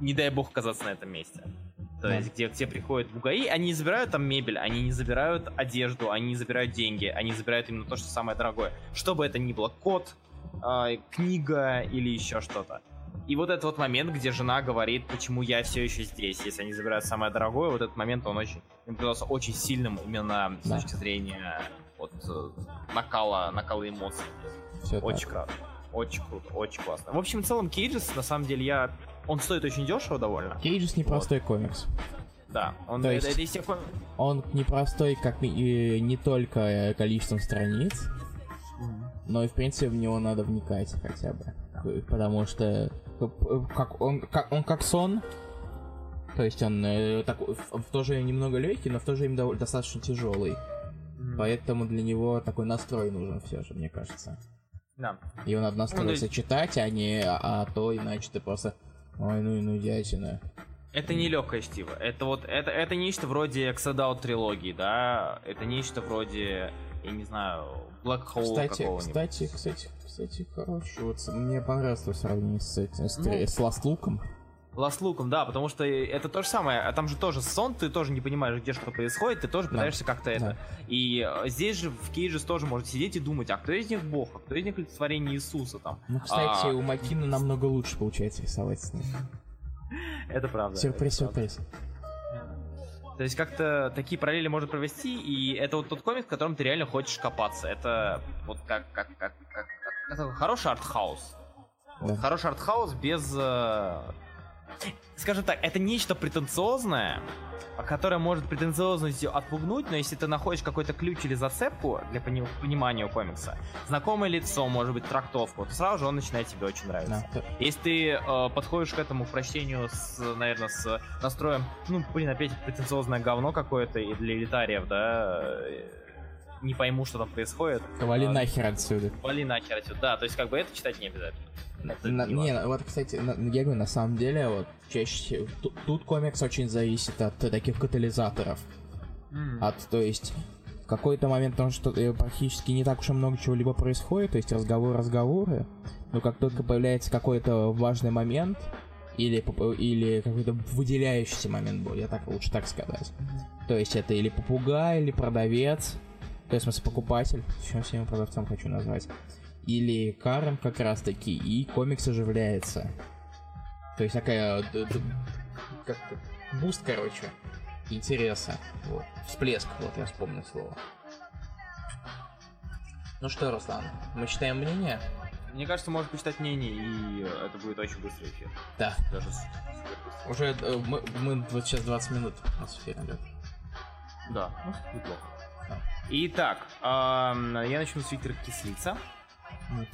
не дай бог оказаться на этом месте. То Да. есть, где к тебе приходят бугаи, они не забирают там мебель, они не забирают одежду, они не забирают деньги, они забирают именно то, что самое дорогое. Что бы это ни было, кот, а, книга или еще что-то. И вот этот вот момент, где жена говорит, почему я все еще здесь, если они забирают самое дорогое, вот этот момент, он очень, мне показался очень сильным именно с Да. точки зрения вот э, накала, накала эмоций. Все Очень круто. Очень круто, очень классно. В общем, в целом, Кейджес, на самом деле, я... Он стоит очень дешево довольно. Кейджес непростой комикс. Да, он То это, есть- это из тех Он непростой как и не только э, количеством страниц, но и в принципе в него надо вникать хотя бы. Потому что э, как он, как, он как сон, То есть он э, такой, в, в то же немного легкий, но в то же время достаточно тяжелый. Поэтому для него такой настрой нужен все же, мне кажется. Да. Его надо настроиться Ну, читать, а не а, то иначе ты просто. Ой, ну и ну дятина. Это не легкое чтиво. Это вот это, это нечто вроде Exodout трилогии, да. Это нечто вроде, я не знаю, Black Hole Кстати, кстати, кстати, кстати, короче, вот мне понравилось в сравнении с с, Ну, с Last Look'ом. Ласт Луком, да, потому что это то же самое, а там же тоже сон, ты тоже не понимаешь, где что происходит, ты тоже Да. пытаешься как-то это. Да. И э, здесь же в Кейджес тоже можете сидеть и думать, а кто из них бог, а кто из них олицетворение Иисуса там. Ну, кстати, А, у Макина намного лучше получается рисовать с ним. Это правда. Сюрприз, это сюрприз. То есть как-то такие параллели можно провести, и это вот тот комик, в котором ты реально хочешь копаться. Это вот как, как, как, как, как- это хороший артхаус. Да. Хороший артхаус без... э, Скажем так, это нечто претенциозное, которое может претенциозностью отпугнуть, но если ты находишь какой-то ключ или зацепку для пони- понимания у комикса, знакомое лицо, может быть, трактовку, то сразу же он начинает тебе очень нравиться. Да, Если ты э, подходишь к этому прочтению с, наверное, с настроем, ну, блин, опять претенциозное говно какое-то и для элитариев, да, э, не пойму, что там происходит. Вали А, нахер отсюда. Вали нахер отсюда. Да, то есть как бы это читать не обязательно. Это На- не не, вот, кстати, на- я говорю, на самом деле, вот, чаще ту- тут комикс очень зависит от таких катализаторов. М. От, то есть, в какой-то момент там что э, практически не так уж и много чего-либо происходит, то есть разговор разговоры, но как только появляется какой-то важный момент, или, или какой-то выделяющийся момент был, я так лучше так сказать. То есть это или попугай, или продавец, в смысле, покупатель, еще всем продавцом хочу назвать, или Карен как раз таки, и комикс оживляется. То есть такая, д- как-то, буст, короче, интереса. Вот. Всплеск, вот я вспомнил слово. Ну что, Руслан, мы читаем мнение? Мне кажется, можно почитать мнение, и э, это будет очень быстрый эфир. Да. Даже с-. Уже э, мы, мы вот сейчас 20 минут у нас эфир идет. Да, ну, неплохо. Итак, я начну с Виктора Кислица.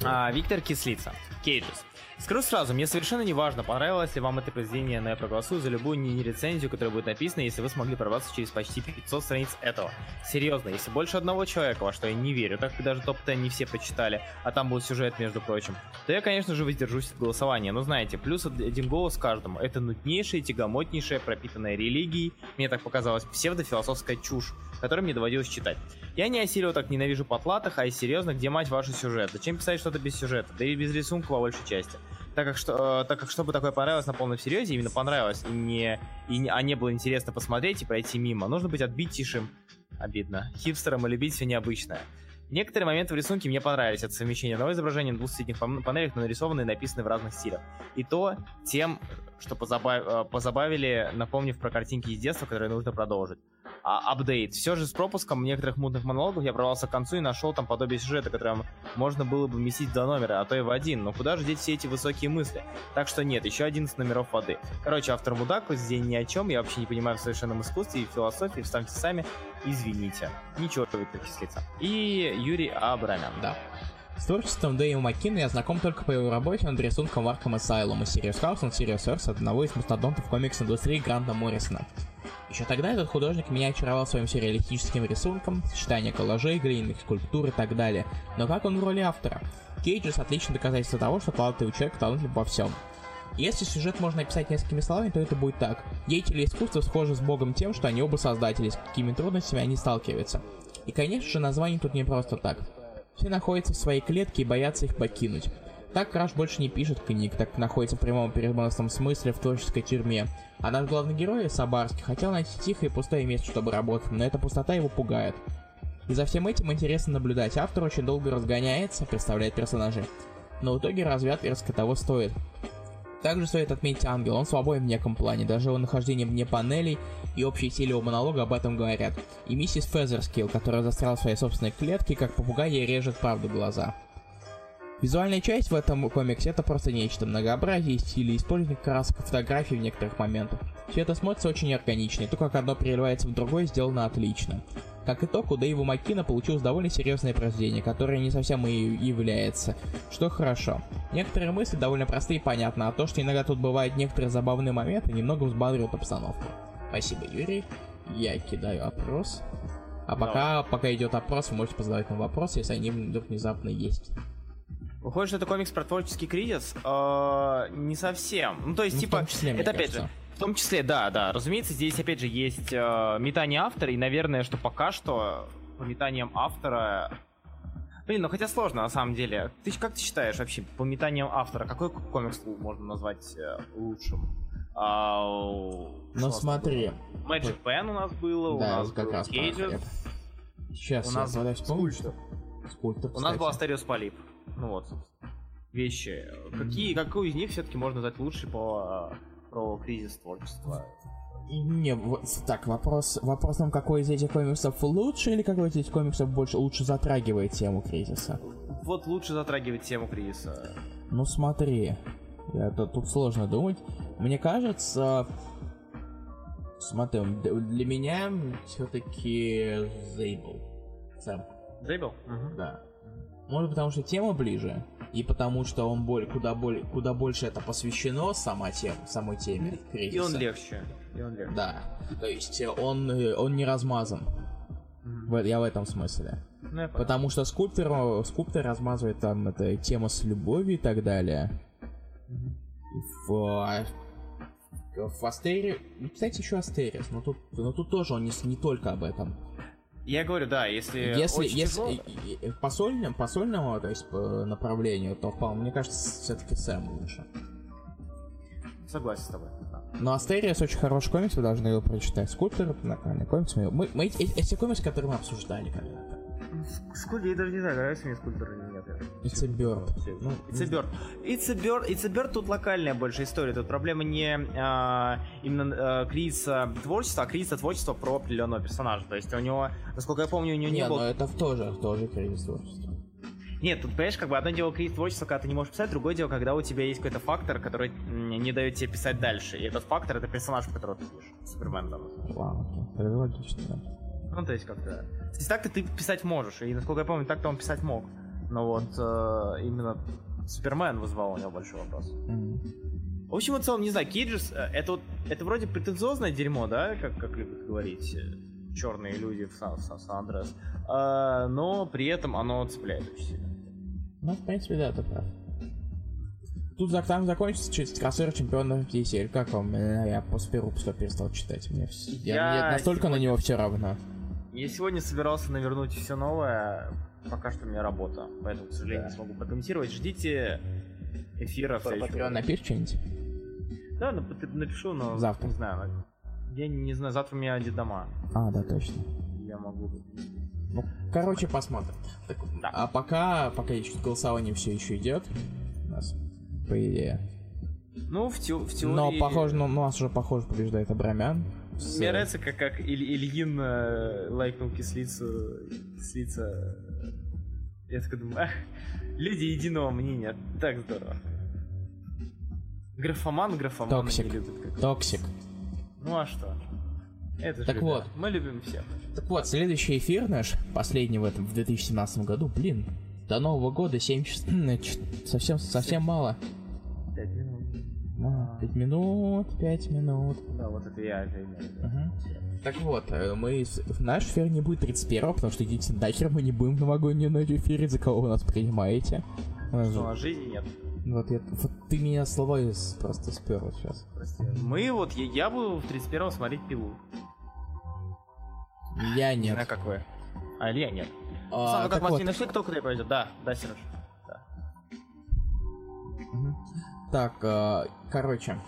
А, Виктор Кислица. Кейджес. Скажу сразу, мне совершенно не важно, понравилось ли вам это произведение, но я проголосую за любую не-рецензию, которая будет написана, если вы смогли прорваться через почти 500 страниц этого. Серьезно, если больше одного человека, во что я не верю, так как даже топ-10 не все почитали, а там был сюжет, между прочим, то я, конечно же, воздержусь от голосования. Но знаете, плюс од- один голос каждому. Это нуднейшая, тягомотнейшая, пропитанная религией, мне так показалось, псевдофилософская чушь, которую мне доводилось читать. Я не осилил так ненавижу потлатых, а и серьезно, где мать ваш сюжет? Зачем писать что-то без сюжета? Да и без рисунка по большей части. Так как, что, э, так как чтобы такое понравилось на полном серьезе, именно понравилось, и не, и не, а не было интересно посмотреть и пройти мимо, нужно быть отбитейшим, обидно, хипстером и любить все необычное. Некоторые моменты в рисунке мне понравились. Это совмещение одного изображения на двух соседних пан- панелях, но нарисованные и написаны в разных стилях. И то тем, что позабав- э, позабавили, напомнив про картинки из детства, которые нужно продолжить. А, апдейт. Все же с пропуском некоторых мутных монологов я прорвался к концу и нашел там подобие сюжета, которое можно было бы вместить два номера, а то и в один. Но куда же деть все эти высокие мысли? Так что нет, еще 11 номеров воды. Короче, автор мудак, произведение ни о чем, я вообще не понимаю в совершенном искусстве и философии, вставьте сами, извините. Ничего, Виктор Кислица. И Юрий Абрамян. Да. С творчеством Дэйва Маккина я знаком только по его работе над рисунком Arkham Asylum и Sirius House and Earth одного из мастодонтов комикс-индустрии Гранта Моррисона. Еще тогда этот художник меня очаровал своим сюрреалистическим рисунком, сочетание коллажей, глиняных скульптур и так далее. Но как он в роли автора? Кейджес отличное доказательство того, что талантливый человек талантлив во всем. Если сюжет можно описать несколькими словами, то это будет так. Деятели искусства схожи с Богом тем, что они оба создатели, с какими трудностями они сталкиваются. И, конечно же, название тут не просто так. Все находятся в своей клетке и боятся их покинуть. Так Краш больше не пишет книг, так находится в прямом переносном смысле в творческой тюрьме. А наш главный герой, Сабарский, хотел найти тихое и пустое место, чтобы работать, но эта пустота его пугает. И за всем этим интересно наблюдать. Автор очень долго разгоняется, представляет персонажей. Но в итоге отверстка того стоит. Также стоит отметить Ангел, он свободен в неком плане, даже его нахождение вне панелей и общей силе его монолога об этом говорят. И миссис Фезерскилл, которая застряла в своей собственной клетке, как попугай ей режет правду глаза. Визуальная часть в этом комиксе это просто нечто. Многообразие стилей, использование красок, фотографий в некоторых моментах. Все это смотрится очень органично, и то, как одно переливается в другое, сделано отлично. Как итог, у Дэйва Маккина получилось довольно серьезное произведение, которое не совсем и является, что хорошо. Некоторые мысли довольно простые и понятны, а то, что иногда тут бывают некоторые забавные моменты, немного взбадривает обстановку. Спасибо, Юрий. Я кидаю опрос. А пока, пока идет опрос, вы можете позадавать нам вопросы, если они вдруг внезапно есть. Выходит, что это комикс про творческий кризис? Э, не совсем. Ну, то есть, Ну, типа, том числе, это опять кажется. же, в том числе, да, да. Разумеется, здесь опять же есть э, метание автора, и, наверное, что пока что по метаниям автора. Блин, ну хотя сложно на самом деле. Ты как ты считаешь вообще по метаниям автора, какой комикс можно назвать э, лучшим? А, у- у Ну смотри? Magic Pen у нас было, у да, нас как был раз Cages. Сейчас у я нас подай вспомню, что- Скульптор, У нас был Астериус Полип. Ну вот. Вещи. Какие, какую из них все-таки можно назвать лучше по про кризис творчества? Не, вот, так, вопрос, вопрос нам, какой из этих комиксов лучше, или какой из этих комиксов больше лучше затрагивает тему кризиса? Вот лучше затрагивать тему кризиса. Ну смотри, это, тут сложно думать. Мне кажется, смотри, д- для меня все-таки Зейбл. Сэм, Зейбл? да. Может потому что тема ближе, и потому что он более, куда, более, куда больше это посвящено сама тем, самой теме И кризиса. он легче. И он легче. Да, то есть э, он, э, он не размазан. В- я в этом смысле. Ну, я понял. Потому что скульптор, э, скульптор размазывает там это тема с любовью и так далее. В, а, в Астере... ну, Кстати, еще Астерис, но тут, но тут тоже он не, не только об этом. Я говорю, да, если, Если, очень если тяжело- по, сольному, по сольному, то есть по направлению, то вполне, мне кажется, все-таки Сэм лучше. Согласен с тобой. да. Но Астериус очень хороший комикс, вы должны его прочитать. Скульптор, нормальный комикс. Мы, мы, мы- эти, эти комиксы, которые мы обсуждали когда-то. Скульптор, я даже не знаю, нравится мне скульптор или нет. It's a bird. Ну, It's a bird. It's a bird. It's a bird тут локальная больше история. Тут проблема не а, именно а, кризиса творчества, а кризиса творчества про определенного персонажа. То есть у него, насколько я помню, у него не, Не, было... но это тоже, тоже кризис творчества. Нет, тут, понимаешь, как бы одно дело кризис творчества, когда ты не можешь писать, другое дело, когда у тебя есть какой-то фактор, который не дает тебе писать дальше. И этот фактор — это персонаж, которого ты пишешь. Супермен. Ладно, окей. Тогда логично, да. Ну, то есть как-то... То есть так-то ты писать можешь, и, насколько я помню, так-то он писать мог. Но вот э, именно Супермен вызвал у него большой вопрос. М. В общем, в целом, не знаю, Кейджес, э, это вот, это вроде претенциозное дерьмо, да, как, как любят говорить черные люди в Сан, Сан, Сан-Андреас. А, но при этом оно цепляет очень сильно. Ну, в принципе, да, ты прав. Тут там закончится чуть кроссовер чемпионов DCL. Как вам? Э, Я после первого выпуска перестал читать. Мне, я, Я мне настолько на сегодня- него все равно. Я сегодня собирался навернуть все новое, пока что у меня работа, поэтому, к сожалению, Да. не смогу прокомментировать. Ждите эфира следующем Патреон напишешь что-нибудь? Да, нап- напишу, но Завтра. не знаю. Я не знаю, завтра у меня дома. А, да, точно. Я могу. Ну, короче, посмотрим. Так, Да. А пока, пока еще голосование все еще идет, у нас, по идее. Ну, в, те- в теории... Но похоже, ну, у нас уже похоже побеждает Абрамян. С- Мне нравится, как, как Иль- Ильин э, лайкнул кислицу. Кислица... Я такой думаю, ах, люди единого мнения. Так здорово. Графоман графомана Toxic. не любит. как- Toxic. Ну а что? Это же Так любят. вот. Мы любим всех. Так вот, следующий эфир наш, последний в этом, в 2017 году, блин, до Нового года 7 часов, совсем, совсем мало. Минут, 5 минут. Да, вот это я виду. Мгм. Так вот, э, мы, наш эфир не будет 31 потому что идите нахер, мы не будем в новогоднюю ночь эфирить, за кого вы нас принимаете. Же- Ну, а жизни нет. Вот, я, вот ты меня слова из- просто спер вот сейчас. Прости. Мы вот, я, я буду в 31-м смотреть пилу. Я Не нет. знаю, как вы. А Илья нет. А, Сам, ну как так вот, Матвей нашли, кто куда пойдет? Да, да, Сереж. Да. Мгм. Так, э, короче,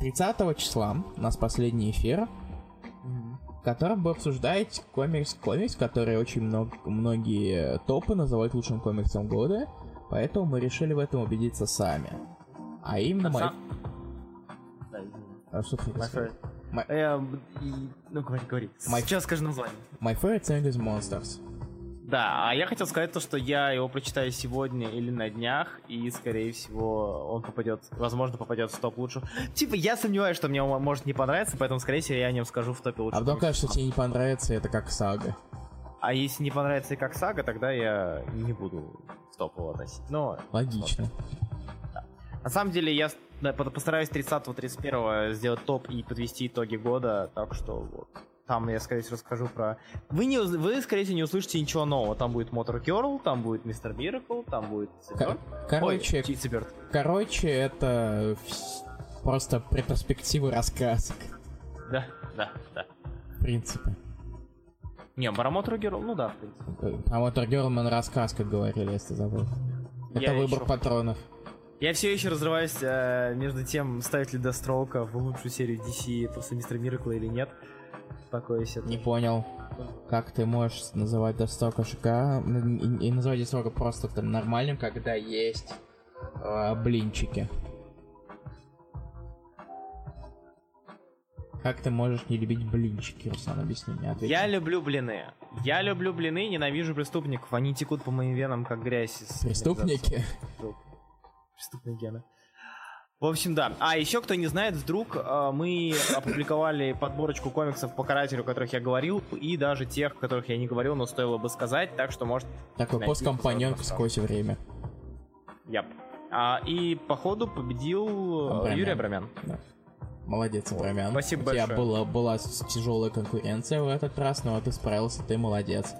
30 числа у нас последний эфир, в котором вы обсуждаете комикс, комикс, который очень много, многие топы называют лучшим комиксом года, поэтому мы решили в этом убедиться сами. А именно... мой- Сам- Да, извини. А что ты My. My- Эм, Ну, говори, говори. My- Сейчас скажи название. My favorite thing is monsters. Да, а я хотел сказать то, что я его прочитаю сегодня или на днях, и, скорее всего, он попадет, возможно, попадет в топ лучших. Типа, я сомневаюсь, что мне он может не понравиться, поэтому, скорее всего, я о нем скажу в топе лучших. А потом что тебе не понравится, это как сага. А если не понравится и как сага, тогда я не буду в топ его относить. Но Логично. на самом деле я да, постараюсь 30-31 сделать топ и подвести итоги года, так что вот. Там я, скорее всего, расскажу про... Вы, не, вы, скорее всего, не услышите ничего нового. Там будет Motor Girl, там будет Мистер Миракл, там будет... Кор- короче, Ой, Бёрд. короче, это просто ретроспективы раскрасок, Да, да, да. в принципе. Не, про Motor Girl, ну да, в принципе. А вот Герлман рассказ, как говорили, если забыл. Это Я выбор ещё- патронов. Я все еще разрываюсь э, между тем, ставить ли Дестроука в лучшую серию DC после Мистера Миракла или нет. Себе. Не понял, как ты можешь называть Достока ЖК и, и называть Достока просто там нормальным, когда есть э, блинчики. Как ты можешь не любить блинчики, Руслан, объясни мне, ответь. Я люблю блины. Я люблю блины, ненавижу преступников. Они текут по моим венам, как грязь. из Преступники? Преступные гены. В общем, да. А еще, кто не знает, вдруг э, мы опубликовали подборочку комиксов по карателю, о которых я говорил, и даже тех, о которых я не говорил, но стоило бы сказать, так что может... Такой просто. сквозь время. Яп. А, и походу победил э, Абрамян. Юрий Абрамян. Да. Молодец, Абрамян. спасибо У тебя большое. была, была тяжелая конкуренция в этот раз, но ты справился, ты молодец.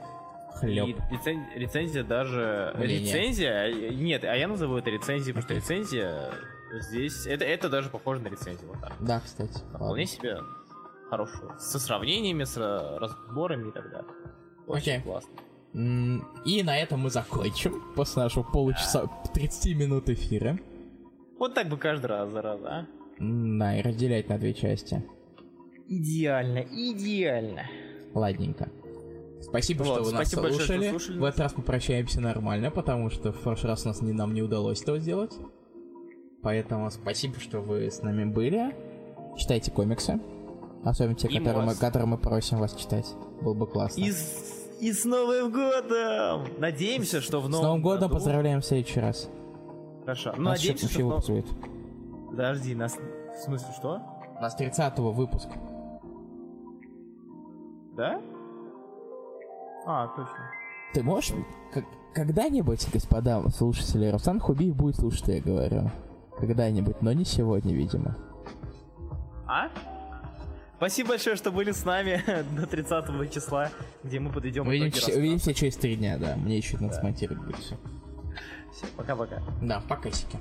Хлеб. И рецен- рецензия даже... Мнение. Рецензия? э, Нет, а я назову это рецензией, потому что рецензия здесь... Это, это даже похоже на рецензию. Вот так. Да, кстати. Вполне себе хорошую. Со сравнениями, с ра- разборами и так далее. Очень Окей. классно. И на этом мы закончим после нашего получаса 30 минут эфира. Вот так бы каждый раз, зараза, а? Да, и разделять на две части. Идеально, идеально. Ладненько. Спасибо, Вот, что вы нас спасибо большое, что слушали. слушали В этот раз мы прощаемся нормально, потому что в прошлый раз у нас не, нам не удалось этого сделать. Поэтому спасибо, что вы с нами были. Читайте комиксы. Особенно те, И которые мы, которые мы просим вас читать. Было бы классно. И с, и с Новым годом! Надеемся, что в С новом Новым годом году- поздравляем в следующий раз. Хорошо. Ну, Нас надеемся, еще что... в нов- выпуск будет. Подожди, нас... В смысле, что? У нас 30 выпуск. Да? А, точно. Ты можешь... как- когда-нибудь, господа слушатели, Руслан Хубиев будет слушать, что я говорю. Когда-нибудь, но не сегодня, видимо. А? Спасибо большое, что были с нами *laughs* до 30 числа, где мы подведем итоги Увидимся, увидимся через три дня, да. Мне еще надо смонтировать будет все. Всё, Пока-пока. Да, покасики.